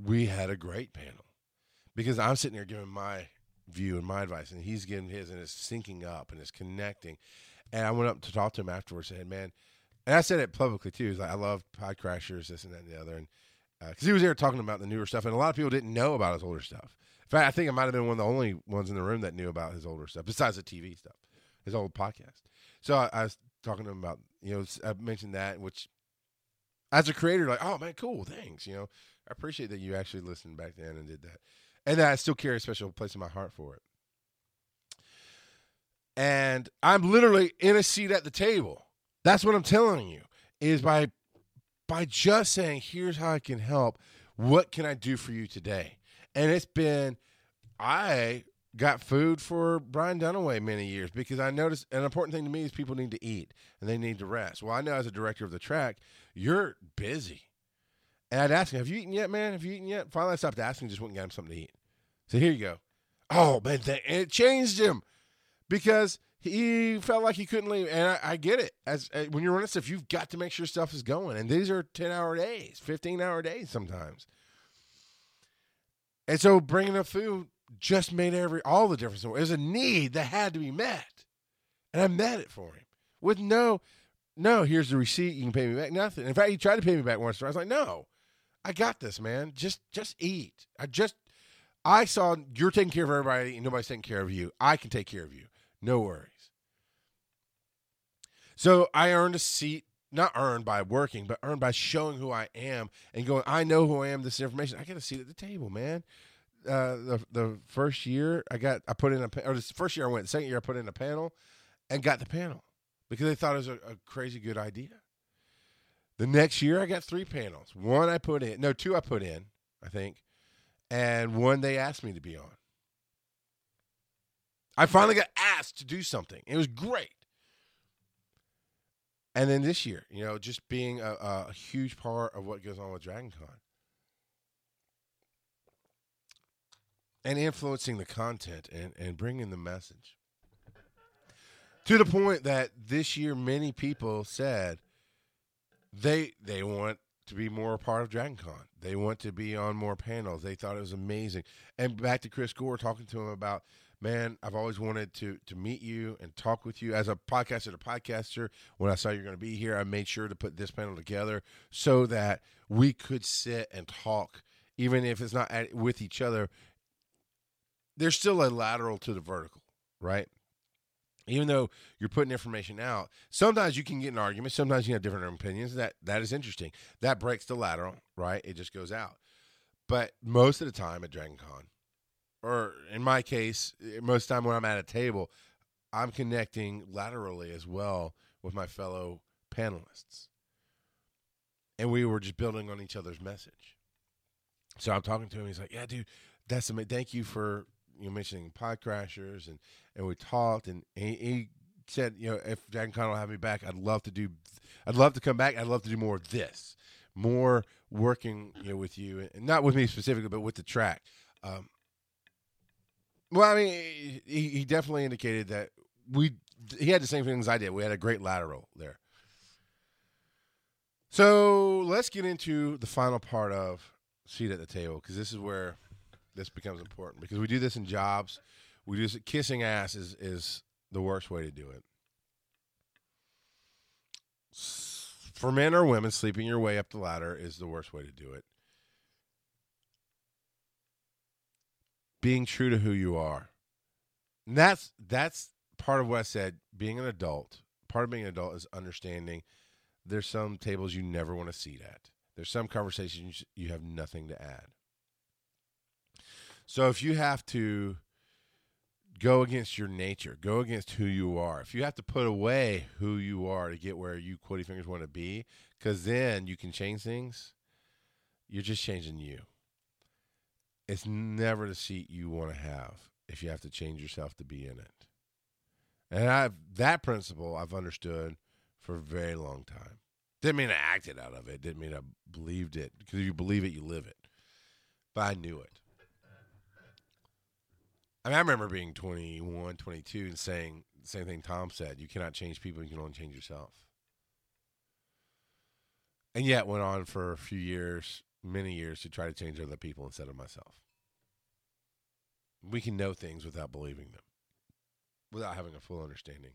we had a great panel because I'm sitting there giving my view and my advice, and he's giving his, and it's syncing up and it's connecting. And I went up to talk to him afterwards, and man, and I said it publicly too. He's like, I love Pod Crashers, this and that and the other, and because uh, he was there talking about the newer stuff, and a lot of people didn't know about his older stuff. In fact, I think I might have been one of the only ones in the room that knew about his older stuff, besides the TV stuff, his old podcast. So I, I was talking to him about, you know, I mentioned that, which as a creator, like, oh man, cool, thanks. You know, I appreciate that you actually listened back then and did that, and that I still carry a special place in my heart for it. And I'm literally in a seat at the table. That's what I'm telling you is by by just saying, here's how I can help. What can I do for you today? And it's been I got food for Brian Dunaway many years because I noticed an important thing to me is people need to eat and they need to rest. Well, I know as a director of the track, you're busy. And I'd ask him, Have you eaten yet, man? Have you eaten yet? Finally, I stopped asking, just went and got him something to eat. So here you go. Oh, man. and it changed him because he felt like he couldn't leave. And I, I get it. As, as, When you're running stuff, you've got to make sure stuff is going. And these are 10 hour days, 15 hour days sometimes. And so bringing up food just made every all the difference. It was a need that had to be met, and I met it for him with no, no. Here's the receipt. You can pay me back. Nothing. In fact, he tried to pay me back once. I was like, no, I got this, man. Just, just eat. I just, I saw you're taking care of everybody, and nobody's taking care of you. I can take care of you. No worries. So I earned a seat not earned by working, but earned by showing who I am and going, I know who I am, this information. I got a seat at the table, man uh, the the first year I got I put in a or the first year I went, second year I put in a panel, and got the panel because they thought it was a, a crazy good idea. The next year I got three panels. One I put in, no, two I put in, I think, and one they asked me to be on. I finally got asked to do something. It was great. And then this year, you know, just being a, a huge part of what goes on with Dragon and influencing the content and, and bringing the message. To the point that this year, many people said they they want to be more a part of DragonCon. They want to be on more panels. They thought it was amazing. And back to Chris Gore, talking to him about, man, I've always wanted to to meet you and talk with you as a podcaster to podcaster. When I saw you're going to be here, I made sure to put this panel together so that we could sit and talk, even if it's not at, with each other, there's still a lateral to the vertical, right? Even though you're putting information out, sometimes you can get an argument. Sometimes you have different opinions. That that is interesting. That breaks the lateral, right? It just goes out. But most of the time at Dragon Con, or in my case, most time when I'm at a table, I'm connecting laterally as well with my fellow panelists. And we were just building on each other's message. So I'm talking to him. He's like, "Yeah, dude, that's amazing. Thank you for you mentioning pod crashers." And and we talked, and he, he said, "You know, if Dragon Con will have me back, I'd love to do. I'd love to come back. I'd love to do more of this, more working you know with you, and not with me specifically, but with the track." Um, well, I mean, he, he definitely indicated that we he had the same feelings I did. We had a great lateral there. So let's get into the final part of seat at the table because this is where this becomes important because we do this in jobs. We do kissing ass is is the worst way to do it. For men or women, sleeping your way up the ladder is the worst way to do it. Being true to who you are. And that's that's part of what I said. Being an adult, part of being an adult is understanding there's some tables you never want to seat at. There's some conversations you have nothing to add. So if you have to go against your nature, go against who you are, if you have to put away who you are to get where you quotty fingers want to be, because then you can change things, you're just changing you. It's never the seat you want to have if you have to change yourself to be in it. And I've that principle I've understood for a very long time. Didn't mean I acted out of it. Didn't mean I believed it. Because if you believe it, you live it. But I knew it. I mean, I remember being 21, 22 and saying the same thing Tom said. You cannot change people. You can only change yourself. And yet went on for a few years, many years, to try to change other people instead of myself. We can know things without believing them, without having a full understanding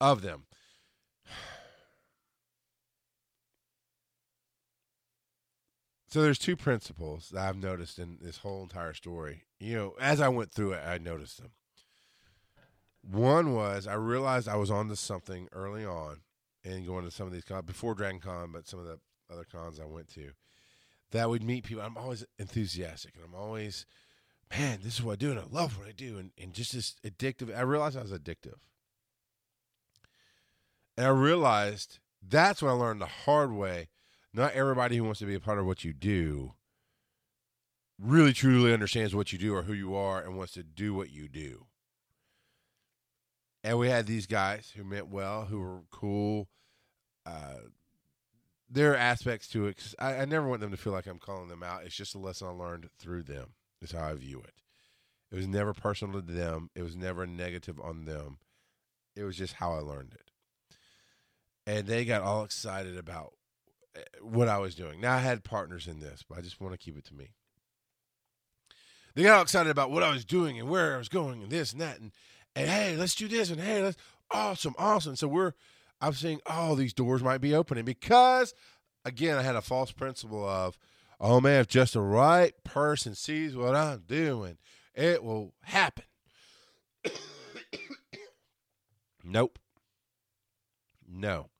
of them. So there's two principles that I've noticed in this whole entire story. You know, as I went through it, I noticed them. One was I realized I was onto something early on and going to some of these cons before Dragon Con, but some of the other cons I went to that would meet people. I'm always enthusiastic and I'm always, man, this is what I do and I love what I do and, and just this addictive. I realized I was addictive. And I realized that's when I learned the hard way not everybody who wants to be a part of what you do really truly understands what you do or who you are and wants to do what you do. And we had these guys who meant well, who were cool. Uh, there are aspects to it. I, I never want them to feel like I'm calling them out. It's just a lesson I learned through them, is how I view it. It was never personal to them, it was never negative on them. It was just how I learned it. And they got all excited about what I was doing. Now I had partners in this, but I just want to keep it to me. They got all excited about what I was doing and where I was going and this and that and and hey, let's do this and hey, let's awesome, awesome. So we're I'm saying, oh, these doors might be opening because again, I had a false principle of, oh man, if just the right person sees what I'm doing, it will happen. nope. No.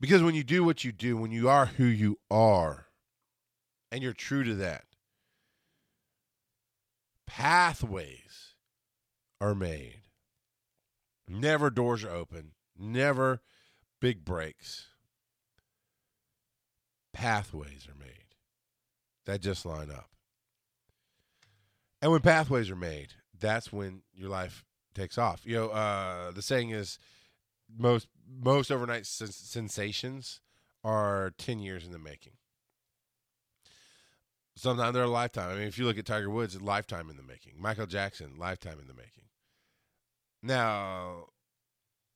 Because when you do what you do, when you are who you are, and you're true to that, pathways are made. Never doors are open, never big breaks. Pathways are made that just line up. And when pathways are made, that's when your life takes off. You know, uh, the saying is most most overnight sensations are 10 years in the making. Sometimes they're a lifetime. I mean, if you look at Tiger Woods, lifetime in the making. Michael Jackson, lifetime in the making. Now,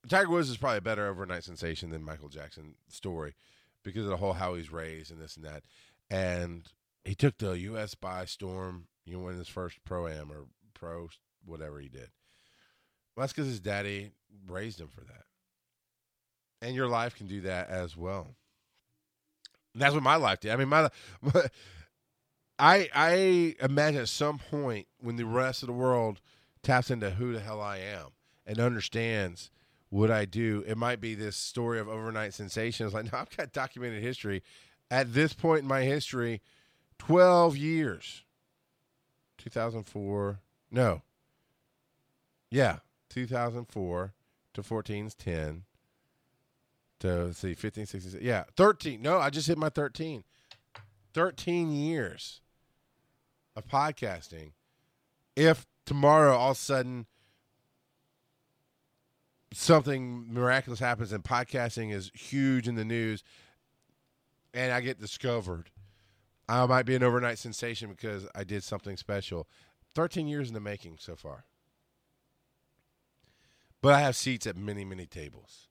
Tiger Woods is probably a better overnight sensation than Michael Jackson story because of the whole how he's raised and this and that. And he took the U.S. by storm, you know, in his first pro am or pro whatever he did. Well, that's because his daddy raised him for that and your life can do that as well. And that's what my life did. I mean, my, my I I imagine at some point when the rest of the world taps into who the hell I am and understands what I do? It might be this story of overnight sensation. It's like, no, I've got documented history. At this point in my history, 12 years. 2004. No. Yeah. 2004 to 14 is 10. To let's see, 15, 16. Yeah. 13. No, I just hit my 13. 13 years of podcasting. If tomorrow all of a sudden something miraculous happens and podcasting is huge in the news and I get discovered, I might be an overnight sensation because I did something special. 13 years in the making so far. But I have seats at many, many tables.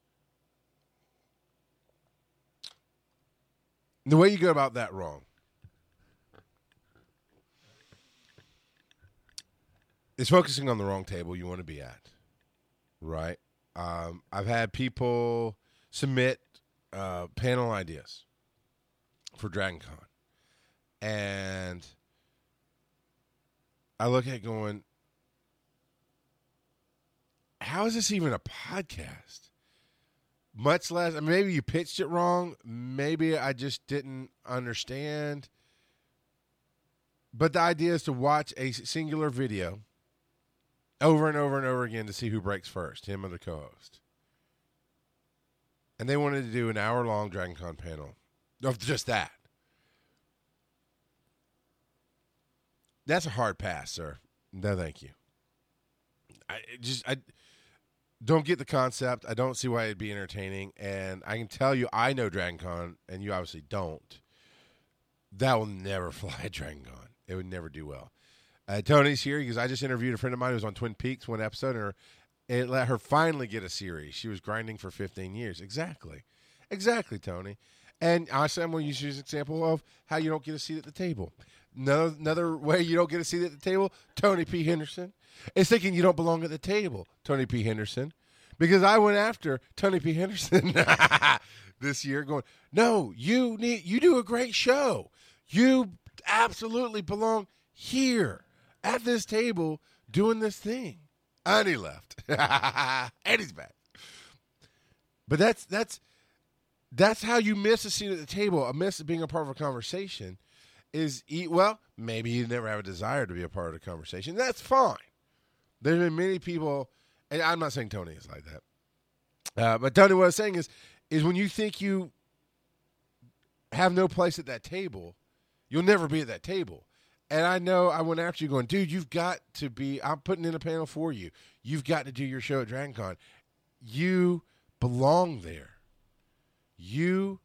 The way you go about that wrong is focusing on the wrong table you want to be at, right? Um, I've had people submit uh, panel ideas for DragonCon, and I look at going, how is this even a podcast? Much less, maybe you pitched it wrong. Maybe I just didn't understand. But the idea is to watch a singular video over and over and over again to see who breaks first, him or the co host. And they wanted to do an hour long Dragon Con panel of just that. That's a hard pass, sir. No, thank you. I just I don't get the concept. I don't see why it'd be entertaining. And I can tell you, I know Dragon Con, and you obviously don't. That will never fly at Dragon Con. It would never do well. Uh, Tony's here because I just interviewed a friend of mine who was on Twin Peaks one episode, and it let her finally get a series. She was grinding for 15 years. Exactly. Exactly, Tony. And honestly, I'm going to use you as an example of how you don't get a seat at the table. Another, another way you don't get a seat at the table, Tony P. Henderson, is thinking you don't belong at the table, Tony P. Henderson. Because I went after Tony P. Henderson this year, going, no, you need you do a great show. You absolutely belong here at this table doing this thing. And he left. and he's back. But that's that's that's how you miss a seat at the table. A miss being a part of a conversation is eat well, maybe you never have a desire to be a part of the conversation. That's fine. There's been many people, and I'm not saying Tony is like that. Uh, but Tony, what I'm saying is, is when you think you have no place at that table, you'll never be at that table. And I know I went after you going, dude, you've got to be, I'm putting in a panel for you. You've got to do your show at DragonCon. You belong there. You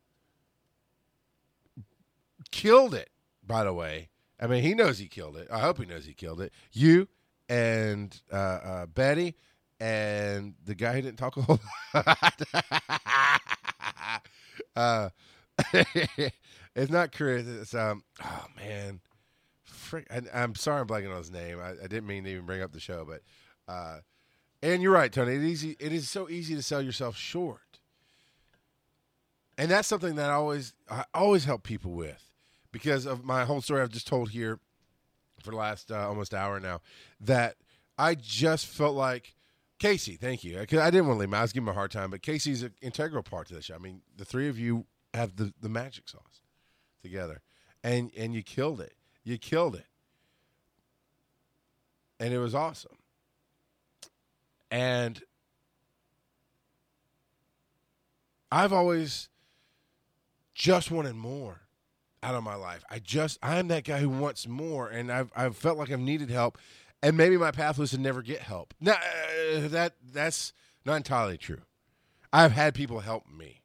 killed it, by the way. I mean, he knows he killed it. I hope he knows he killed it. You and uh, uh, Betty and the guy who didn't talk a whole lot. uh, it's not Chris. It's, um, oh, man frick, I, am sorry I'm blanking on his name. I, I, didn't mean to even bring up the show, but uh, and you're right, Tony. It easy. It is so easy to sell yourself short, and that's something that I always I always help people with because of my whole story I've just told here for the last uh, almost hour now. That I just felt like Casey. Thank you. I didn't want to leave him. I was giving him a hard time, but Casey's an integral part to this show. I mean, the three of you have the the magic sauce together, and and you killed it. You killed it. And it was awesome. And I've always just wanted more out of my life. I just I'm that guy who wants more and I've I've felt like I've needed help and maybe my path was to never get help. Now uh, that that's not entirely true. I've had people help me.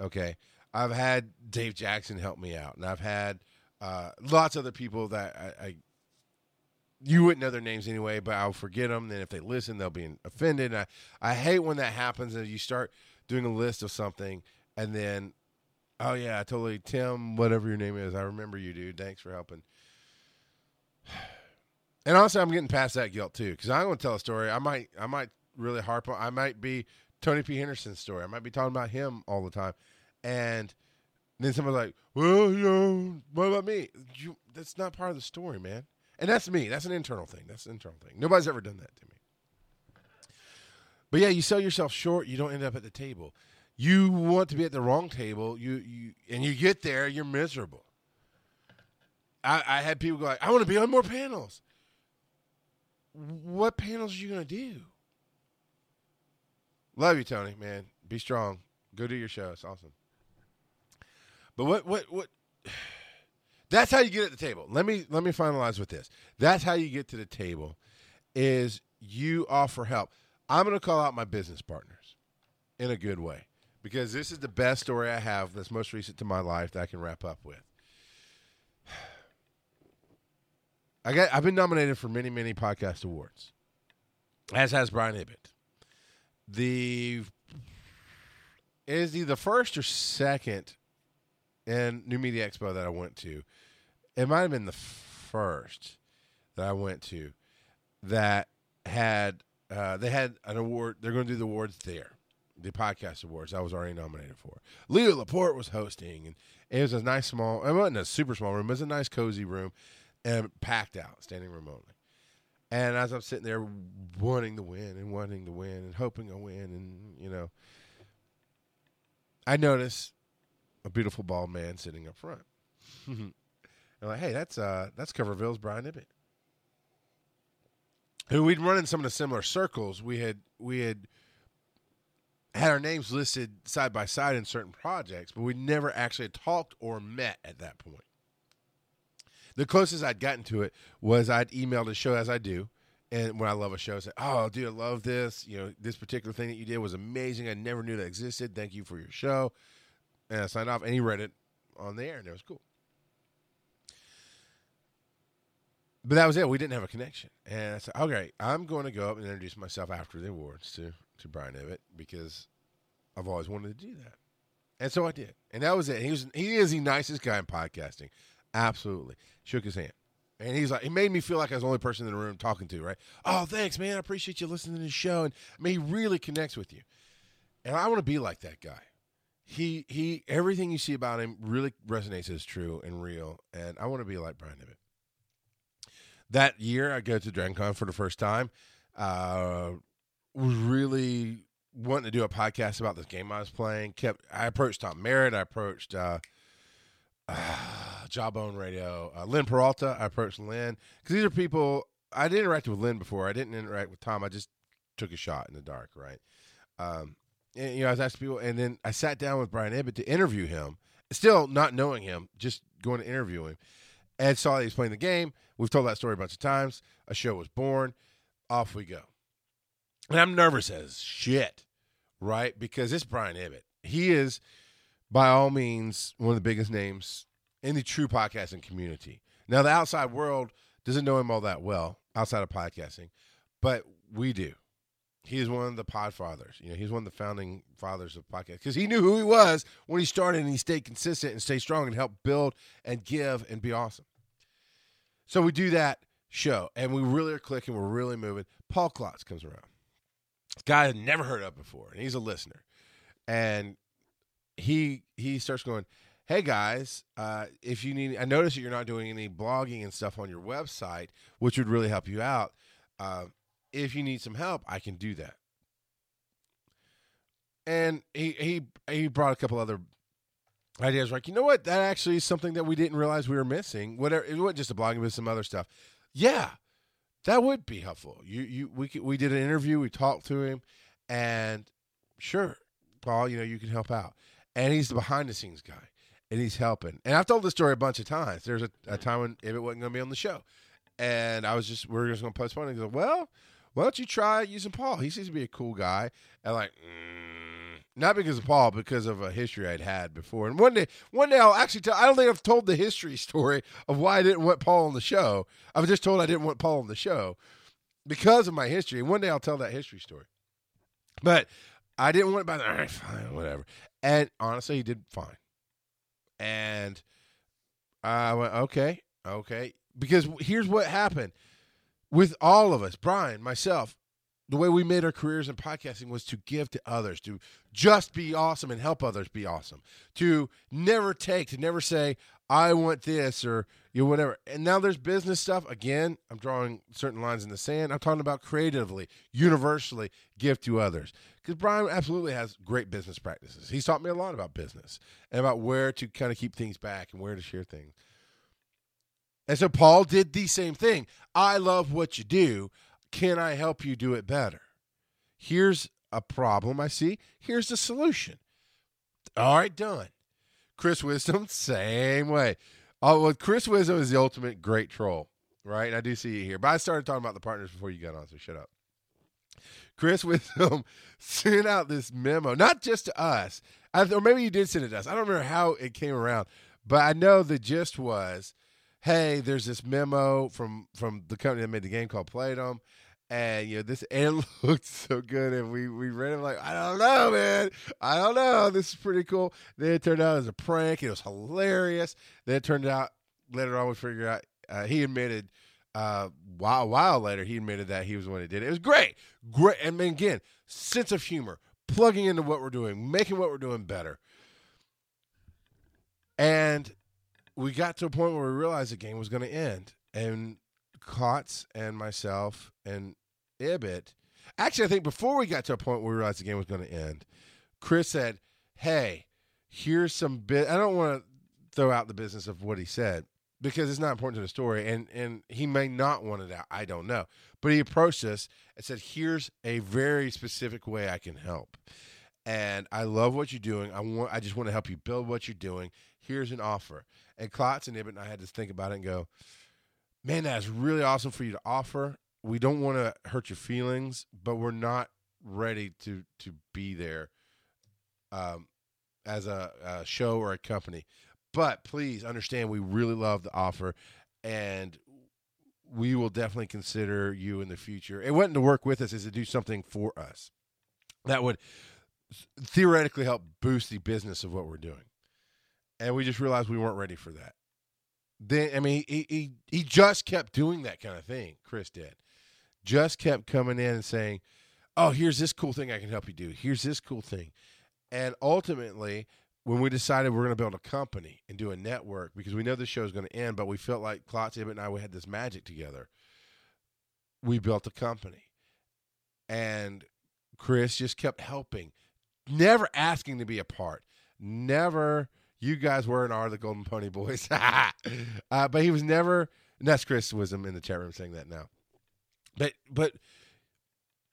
Okay? I've had Dave Jackson help me out and I've had uh, lots of other people that I, I, you wouldn't know their names anyway, but I'll forget them. Then if they listen, they'll be offended. I I hate when that happens and you start doing a list of something and then, oh yeah, totally Tim, whatever your name is, I remember you, dude. Thanks for helping. And honestly, I'm getting past that guilt too because I'm going to tell a story. I might I might really harp on. I might be Tony P. Henderson's story. I might be talking about him all the time, and then someone's like, "Well, you know, what about me?" You, that's not part of the story, man. And that's me. That's an internal thing. That's an internal thing. Nobody's ever done that to me. But yeah, you sell yourself short, you don't end up at the table. You want to be at the wrong table, you you and you get there, you're miserable. I, I had people go like, I want to be on more panels. What panels are you gonna do? Love you, Tony, man. Be strong. Go do your show. It's awesome. But what what what that's how you get at the table. Let me let me finalize with this. That's how you get to the table is you offer help. I'm to call out my business partners in a good way because this is the best story I have that's most recent to my life that I can wrap up with. I got I've been nominated for many many podcast awards. As has Brian Ibbott. The is he the first or second in New Media Expo that I went to? It might have been the first that I went to that had uh, they had an award. They're going to do the awards there, the podcast awards. I was already nominated for. Leo Laporte was hosting, and it was a nice small. It wasn't a super small room. It was a nice cozy room, and packed out, standing room only. And as I'm sitting there wanting to win and wanting to win and hoping I win, and you know, I notice a beautiful bald man sitting up front. I'm like, hey, that's uh, that's Coverville's Brian Ibbott who we'd run in some of the similar circles. We had we had had our names listed side by side in certain projects, but we never actually talked or met at that point. The closest I'd gotten to it was I'd emailed a show as I do, and when I love a show, I say, "Oh, dude, I love this. You know, this particular thing that you did was amazing. I never knew that existed. Thank you for your show." And I signed off, and he read it on the air, and it was cool. but that was it. We didn't have a connection, and I said, "Okay, I'm going to go up and introduce myself after the awards to to Brian Ibbott because I've always wanted to do that." And so I did, and that was it. He was he is the nicest guy in podcasting, absolutely. Shook his hand, and he's like, he made me feel like I was the only person in the room talking to. Right? Oh, thanks, man. I appreciate you listening to the show, and I mean, he really connects with you, and I want to be like that guy. He he, everything you see about him really resonates as true and real, and I want to be like Brian Ibbott that year I go to DragonCon for the first time. Uh, was really wanting to do a podcast about this game I was playing. Kept I approached Tom Merritt. I approached uh, uh, Jawbone Radio. Uh, Lynn Peralta. I approached Lynn because these are people I didn't interact with Lynn before. I didn't interact with Tom. I just took a shot in the dark, right? Um, and, you know, I was asking people, and then I sat down with Brian Ibbott to interview him. Still not knowing him, just going to interview him. and saw that he was playing the game. We've told that story a bunch of times. A show was born. Off we go. And I'm nervous as shit, right? Because it's Brian Ibbott. He is, by all means, one of the biggest names in the true podcasting community. Now, the outside world doesn't know him all that well outside of podcasting, but we do. He is one of the podfathers. You know, he's one of the founding fathers of podcast because he knew who he was when he started and he stayed consistent and stayed strong and helped build and give and be awesome. So we do that show, and we really are clicking. We're really moving. Paul Klotz comes around. Guy I'd never heard of before, and he's a listener. And he he starts going, "Hey guys, uh, if you need, I notice that you're not doing any blogging and stuff on your website, which would really help you out. Uh, if you need some help, I can do that." And he he he brought a couple other ideas like, you know what? That actually is something that we didn't realize we were missing. Whatever, it wasn't just a blogging, but some other stuff. Yeah, that would be helpful. You, you, we, we did an interview. We talked to him, and sure, Paul, you know, you can help out. And he's the behind the scenes guy, and he's helping. And I've told this story a bunch of times. There's a, a time when it wasn't going to be on the show, and I was just we are just going to postpone it. He goes, well, why don't you try using Paul? He seems to be a cool guy. And like. Mm, not because of Paul, because of a history I'd had before. And one day, one day I'll actually tell. I don't think I've told the history story of why I didn't want Paul on the show. I was just told I didn't want Paul on the show because of my history. And one day I'll tell that history story. But I didn't want it by the all right, fine, whatever. And honestly, he did fine. And I went, okay, okay. Because here's what happened with all of us, Brian, myself, the way we made our careers in podcasting was to give to others, to just be awesome and help others be awesome, to never take, to never say, I want this or you know, whatever. And now there's business stuff. Again, I'm drawing certain lines in the sand. I'm talking about creatively, universally give to others. Because Brian absolutely has great business practices. He's taught me a lot about business and about where to kind of keep things back and where to share things. And so Paul did the same thing. I love what you do. Can I help you do it better? Here's a problem I see. Here's the solution. All right, done. Chris Wisdom, same way. Oh, well, Chris Wisdom is the ultimate great troll, right? And I do see you here. But I started talking about the partners before you got on, so shut up. Chris Wisdom sent out this memo, not just to us, or maybe you did send it to us. I don't remember how it came around, but I know the gist was, hey, there's this memo from from the company that made the game called Playdom, and you know this and it looked so good and we we read it like i don't know man. I don't know. This is pretty cool. Then it turned out as a prank. It was hilarious. Then it turned out later on we figured out uh, he admitted uh while, a while later he admitted that he was the one who did it. It was great. Great. And again sense of humor plugging into what we're doing making what we're doing better. And we got to a point where we realized the game was going to end and Klotz and myself and Ibbott. Actually, I think before we got to a point where we realized the game was going to end, Chris said, "Hey, here's some bit. I don't want to throw out the business of what he said because it's not important to the story, and and he may not want it out. I don't know, but he approached us and said, "Here's a very specific way I can help." And I love what you're doing. I want. I just want to help you build what you're doing. Here's an offer. And Klotz and Ibbott and I had to think about it and go, man, that's really awesome for you to offer we don't want to hurt your feelings, but we're not ready to to be there um, as a, a show or a company. But please understand, we really love the offer, and we will definitely consider you in the future. It wasn't to work with us; is to do something for us that would theoretically help boost the business of what we're doing. And we just realized we weren't ready for that. Then, I mean, he he he just kept doing that kind of thing. Chris did just kept coming in and saying, "Oh, here's this cool thing I can help you do. Here's this cool thing," and ultimately, when we decided we're going to build a company and do a network because we know the show is going to end, but we felt like Klotz, Ibbott, and I we had this magic together. We built a company, and Chris just kept helping, never asking to be a part, never. You guys were and are the Golden Pony Boys, uh, but he was never. And that's Chris Wisdom in the chat room saying that now. But but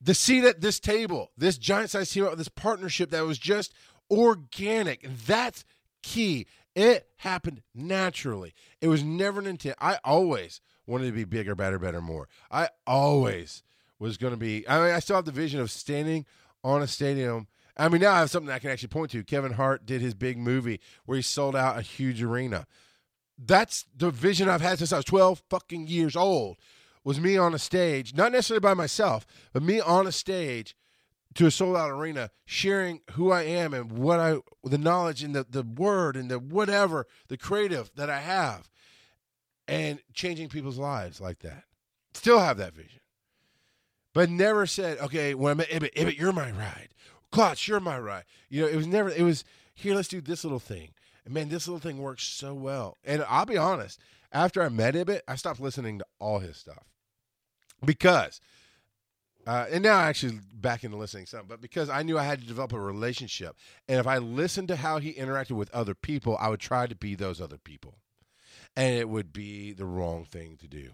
the seat at this table, this giant size team, this partnership that was just organic. That's key. It happened naturally. It was never an intent. I always wanted to be bigger, better, better, more. I always was going to be. I mean, I still have the vision of standing on a stadium. I mean, now I have something I can actually point to. Kevin Hart did his big movie where he sold out a huge arena. That's the vision I've had since I was 12 fucking years old was me on a stage, not necessarily by myself, but me on a stage to a sold out arena, sharing who I am and what I, the knowledge and the, the word and the whatever, the creative that I have, and changing people's lives like that. Still have that vision. But never said, okay, when I'm at you're my ride. Klotz, you're my ride. You know, it was never, it was, here, let's do this little thing. And man, this little thing works so well. And I'll be honest, after I met Ibbott, I stopped listening to all his stuff because uh, and now actually back into listening some, but because I knew I had to develop a relationship, and if I listened to how he interacted with other people, I would try to be those other people, and it would be the wrong thing to do.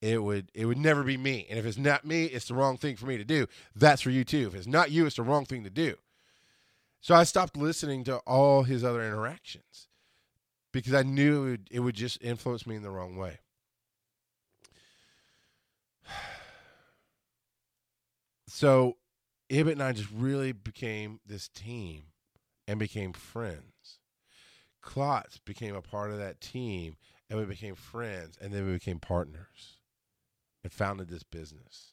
It would it would never be me, and if it's not me, it's the wrong thing for me to do. That's for you too. If it's not you, it's the wrong thing to do. So I stopped listening to all his other interactions because I knew it would, it would just influence me in the wrong way. So Ibbott and I just really became this team and became friends. Klotz became a part of that team and we became friends and then we became partners and founded this business.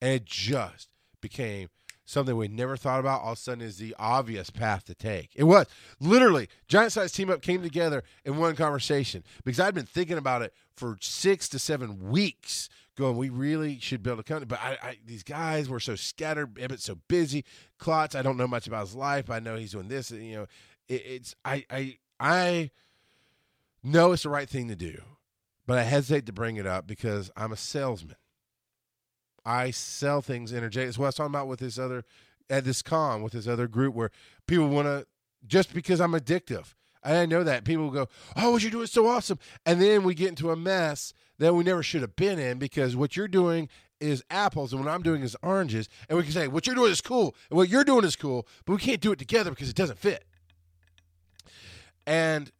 And it just became something we never thought about all of a sudden is the obvious path to take. It was literally giant size team up came together in one conversation because I'd been thinking about it for six to seven weeks going, we really should build a company. But I, I these guys were so scattered. So busy. Klotz, I don't know much about his life. I know he's doing this. You know, it, it's I I I know it's the right thing to do, but I hesitate to bring it up because I'm a salesman. I sell things energetic. That's what I was talking about with this other at this con with this other group where people want to just because I'm addictive. I know that people go, "Oh, what you're doing so awesome," and then we get into a mess that we never should have been in because what you're doing is apples and what I'm doing is oranges, and we can say what you're doing is cool and what you're doing is cool, but we can't do it together because it doesn't fit. And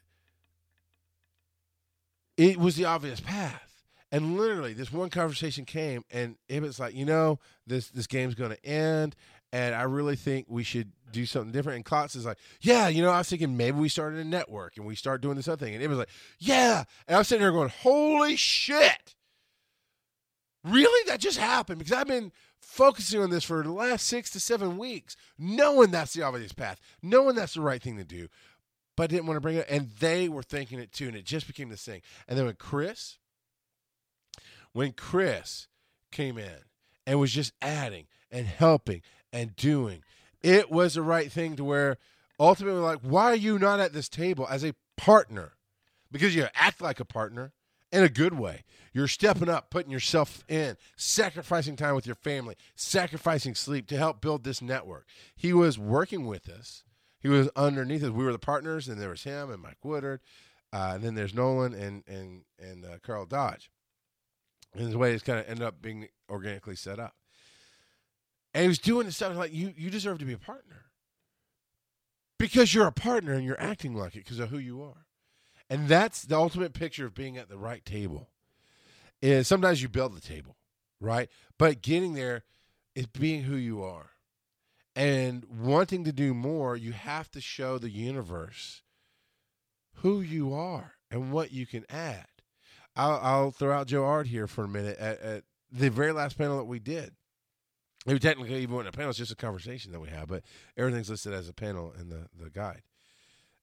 it was the obvious path. And literally, this one conversation came, and it was like, you know, this this game's going to end, and I really think we should do something different. And Klotz is like, yeah, you know, I was thinking maybe we started a network and we start doing this other thing. And it was like, yeah. And I was sitting here going, holy shit. Really? That just happened because I've been focusing on this for the last six to seven weeks, knowing that's the obvious path, knowing that's the right thing to do, but I didn't want to bring it. And they were thinking it too, and it just became this thing. And then when Chris, when Chris came in and was just adding and helping and doing, it was the right thing to where ultimately, like, why are you not at this table as a partner? Because you act like a partner in a good way. You're stepping up, putting yourself in, sacrificing time with your family, sacrificing sleep to help build this network. He was working with us. He was underneath us. We were the partners, and there was him and Mike Woodard, uh, and then there's Nolan and and and uh, Carl Dodge. And the way it's kind of ended up being organically set up. And he was doing this stuff like you you deserve to be a partner. Because you're a partner and you're acting like it because of who you are. And that's the ultimate picture of being at the right table. Is sometimes you build the table, right? But getting there is being who you are. And wanting to do more, you have to show the universe who you are and what you can add. I'll, I'll throw out Joe Art here for a minute at, at the very last panel that we did. We technically even went a panel; it's just a conversation that we have, but everything's listed as a panel in the, the guide.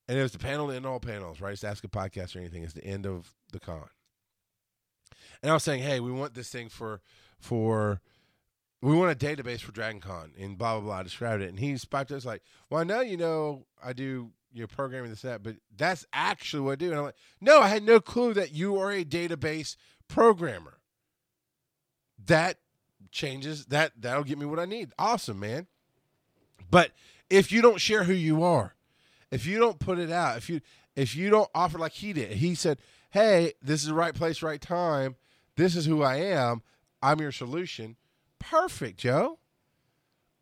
And it was the panel in all panels, right? It's Ask a Podcast or anything. It's the end of the con. And I was saying, hey, we want this thing for for we want a database for Dragon Con and blah blah blah. I described it, and he spiked us like, well, now you know I do you programming this that, but that's actually what I do. And I'm like, no, I had no clue that you are a database programmer. That changes that that'll get me what I need. Awesome, man. But if you don't share who you are, if you don't put it out, if you if you don't offer like he did, he said, "Hey, this is the right place, right time. This is who I am. I'm your solution." Perfect, Joe.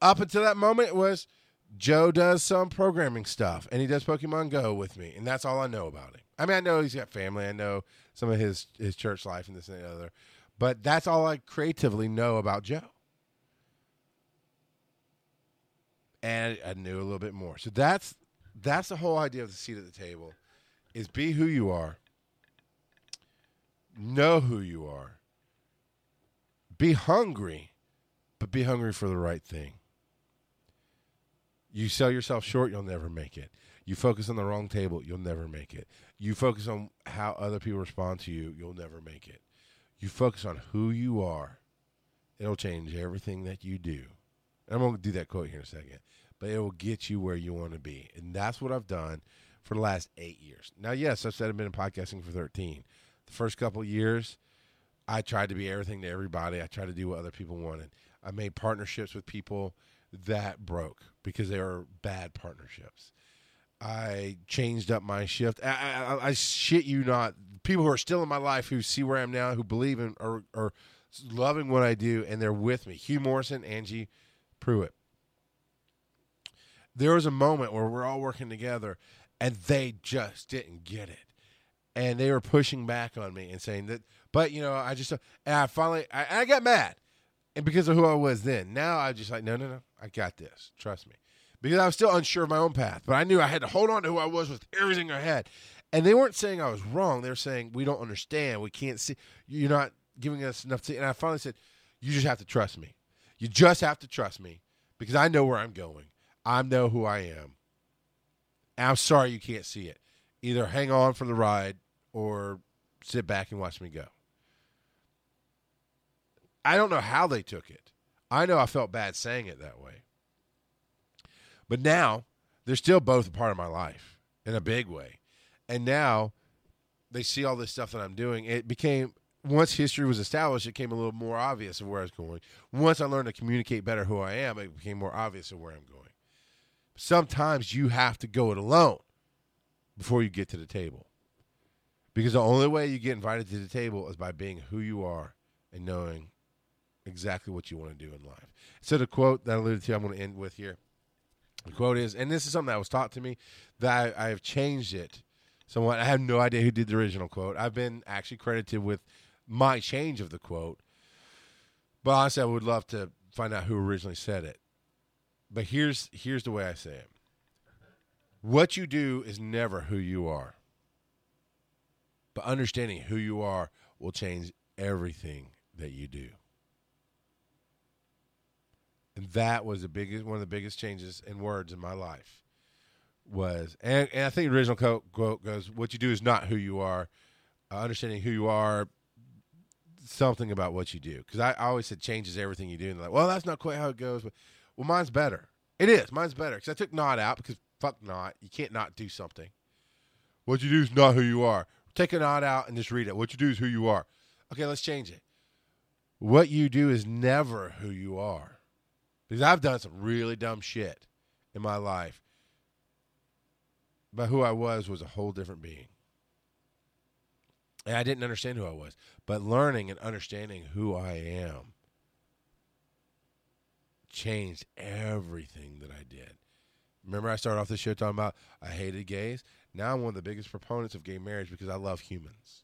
Up until that moment, it was Joe does some programming stuff and he does Pokemon Go with me, and that's all I know about him. I mean, I know he's got family. I know some of his his church life and this and the other. But that's all I creatively know about Joe. And I knew a little bit more. So that's that's the whole idea of the seat at the table is be who you are. Know who you are. Be hungry, but be hungry for the right thing. You sell yourself short, you'll never make it. You focus on the wrong table, you'll never make it. You focus on how other people respond to you, you'll never make it you focus on who you are, it'll change everything that you do. And I'm going to do that quote here in a second, but it will get you where you want to be. And that's what I've done for the last eight years. Now, yes, I've said I've been in podcasting for 13. The first couple years, I tried to be everything to everybody. I tried to do what other people wanted. I made partnerships with people that broke because they were bad partnerships. I changed up my shift. I, I, I, shit you not. People who are still in my life who see where I am now, who believe in or are loving what I do, and they're with me. Hugh Morrison, Angie Pruitt. There was a moment where we're all working together, and they just didn't get it, and they were pushing back on me and saying that. But you know, I just and I finally I, I got mad, and because of who I was then. Now I just like no no no, I got this. Trust me because I was still unsure of my own path. But I knew I had to hold on to who I was with everything I had. And they weren't saying I was wrong. They were saying we don't understand. We can't see. You're not giving us enough to. And I finally said, you just have to trust me. You just have to trust me because I know where I'm going. I know who I am. And I'm sorry you can't see it. Either hang on for the ride or sit back and watch me go. I don't know how they took it. I know I felt bad saying it that way. But now they're still both a part of my life in a big way. And now they see all this stuff that I'm doing. It became once history was established, it became a little more obvious of where I was going. Once I learned to communicate better who I am, it became more obvious of where I'm going. Sometimes you have to go it alone before you get to the table. Because the only way you get invited to the table is by being who you are and knowing exactly what you want to do in life. So the quote that I alluded to, I'm going to end with here. The quote is, and this is something that was taught to me that I, I have changed it somewhat. I have no idea who did the original quote. I've been actually credited with my change of the quote, but honestly, I would love to find out who originally said it. But here's here's the way I say it. What you do is never who you are. But understanding who you are will change everything that you do. And that was the biggest one of the biggest changes in words in my life. Was and, and I think the original quote, quote goes, "What you do is not who you are. Uh, understanding who you are, something about what you do." Because I, I, always said changes everything you do, and like, well, that's not quite how it goes. But well, mine's better. It is. Mine's better because I took not out because fuck not. You can't not do something. What you do is not who you are. Take a not out and just read it. What you do is who you are. Okay, let's change it. What you do is never who you are. Because I've done some really dumb shit in my life. But who I was was a whole different being. And I didn't understand who I was. But learning and understanding who I am changed everything that I did. Remember, I started off the show talking about I hated gays. Now I'm one of the biggest proponents of gay marriage because I love humans.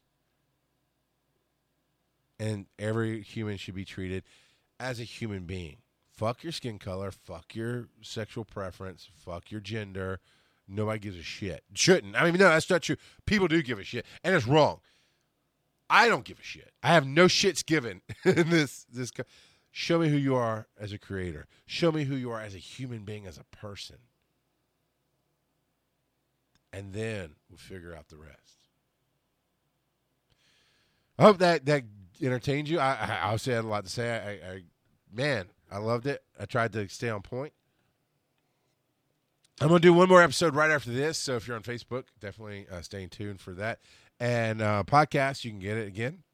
And every human should be treated as a human being. Fuck your skin color, fuck your sexual preference, fuck your gender. Nobody gives a shit. Shouldn't. I mean, no, that's not true. People do give a shit, and it's wrong. I don't give a shit. I have no shits given in this this. Show me who you are as a creator. Show me who you are as a human being, as a person. And then we'll figure out the rest. I hope that that entertained you. I, I had a lot to say. I, I, man, I loved it. I tried to stay on point. I'm gonna do one more episode right after this. So if you're on Facebook, definitely uh, stay tuned for that. And uh, podcast, you can get it again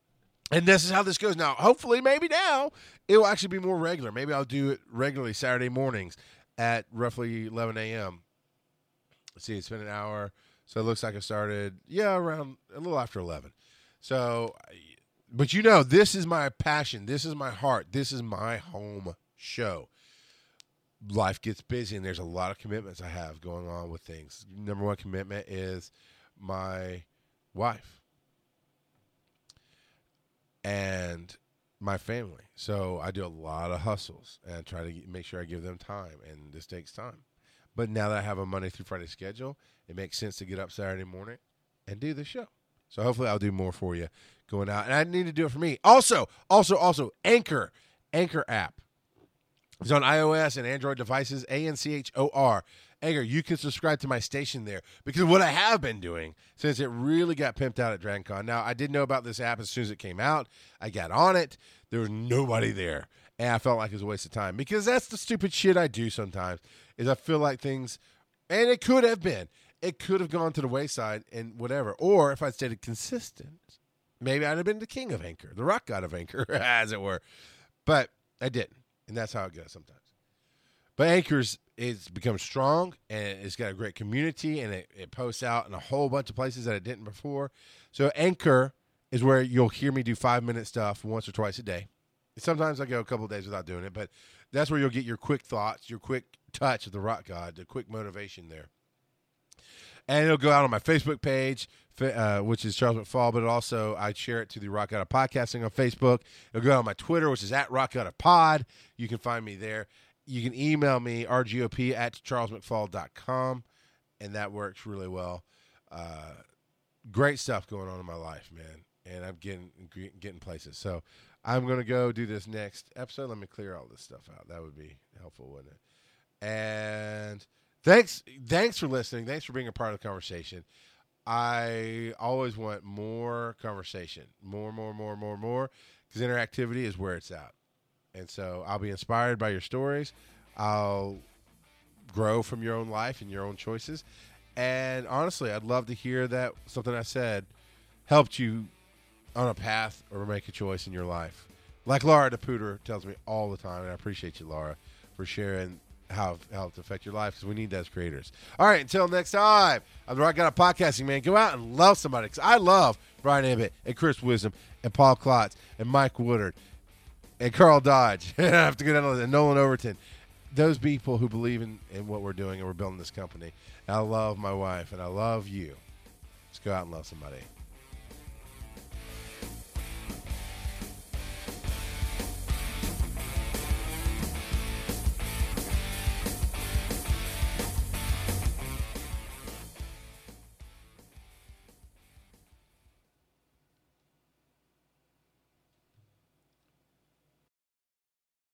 and this is how this goes now. Hopefully, maybe now it will actually be more regular. Maybe I'll do it regularly Saturday mornings at roughly 11 a.m. Let's see, it's been an hour, so it looks like I started yeah around a little after 11. So, but you know, this is my passion. This is my heart. This is my home show. Life gets busy, and there's a lot of commitments I have going on with things. Number one commitment is my wife and my family. So I do a lot of hustles and try to make sure I give them time, and this takes time. But now that I have a Monday through Friday schedule, it makes sense to get up Saturday morning and do the show. So hopefully I'll do more for you going out. And I need to do it for me. Also, also, also, Anchor, Anchor app. It's on iOS and Android devices, A N C H O R. Anchor, you can subscribe to my station there because what I have been doing since it really got pimped out at DragonCon. Now, I did know about this app as soon as it came out. I got on it. There was nobody there. And I felt like it was a waste of time because that's the stupid shit I do sometimes is I feel like things, and it could have been, it could have gone to the wayside and whatever. Or if I'd stayed consistent, maybe I'd have been the king of Anchor, the rock god of Anchor, as it were. But I didn't. And that's how it goes sometimes. But Anchor's it's become strong and it's got a great community and it, it posts out in a whole bunch of places that it didn't before. So Anchor is where you'll hear me do five minute stuff once or twice a day. Sometimes I go a couple days without doing it, but that's where you'll get your quick thoughts, your quick touch of the rock god, the quick motivation there. And it'll go out on my Facebook page, uh, which is Charles McFall, but also I share it to the Rock God of Podcasting on Facebook. It'll go out on my Twitter, which is at Rock God of Pod. You can find me there. You can email me rgop at charlesmcfall.com and that works really well. Uh, great stuff going on in my life man and i'm getting getting places. So i'm going to go do this next episode. Let me clear all this stuff out. That would be helpful wouldn't it? And thanks thanks for listening thanks for being a part of the conversation i always want more conversation more more more more more because interactivity is where it's at and so I'll be inspired by your stories. I'll grow from your own life and your own choices. And honestly, I'd love to hear that something I said helped you on a path or make a choice in your life. Like Laura DePuter tells me all the time, and I appreciate you, Laura, for sharing how how it's affect your life because we need those creators. All right, until next time, I'm the Right Guy Podcasting Man. Go out and love somebody because I love Brian Ibbott and Chris Wisdom and Paul Klotz and Mike Woodard and Carl Dodge. I have to go down to Nolan Overton. Those people who believe in, in what we're doing and we're building this company. And I love my wife and I love you. Let's go out and love somebody.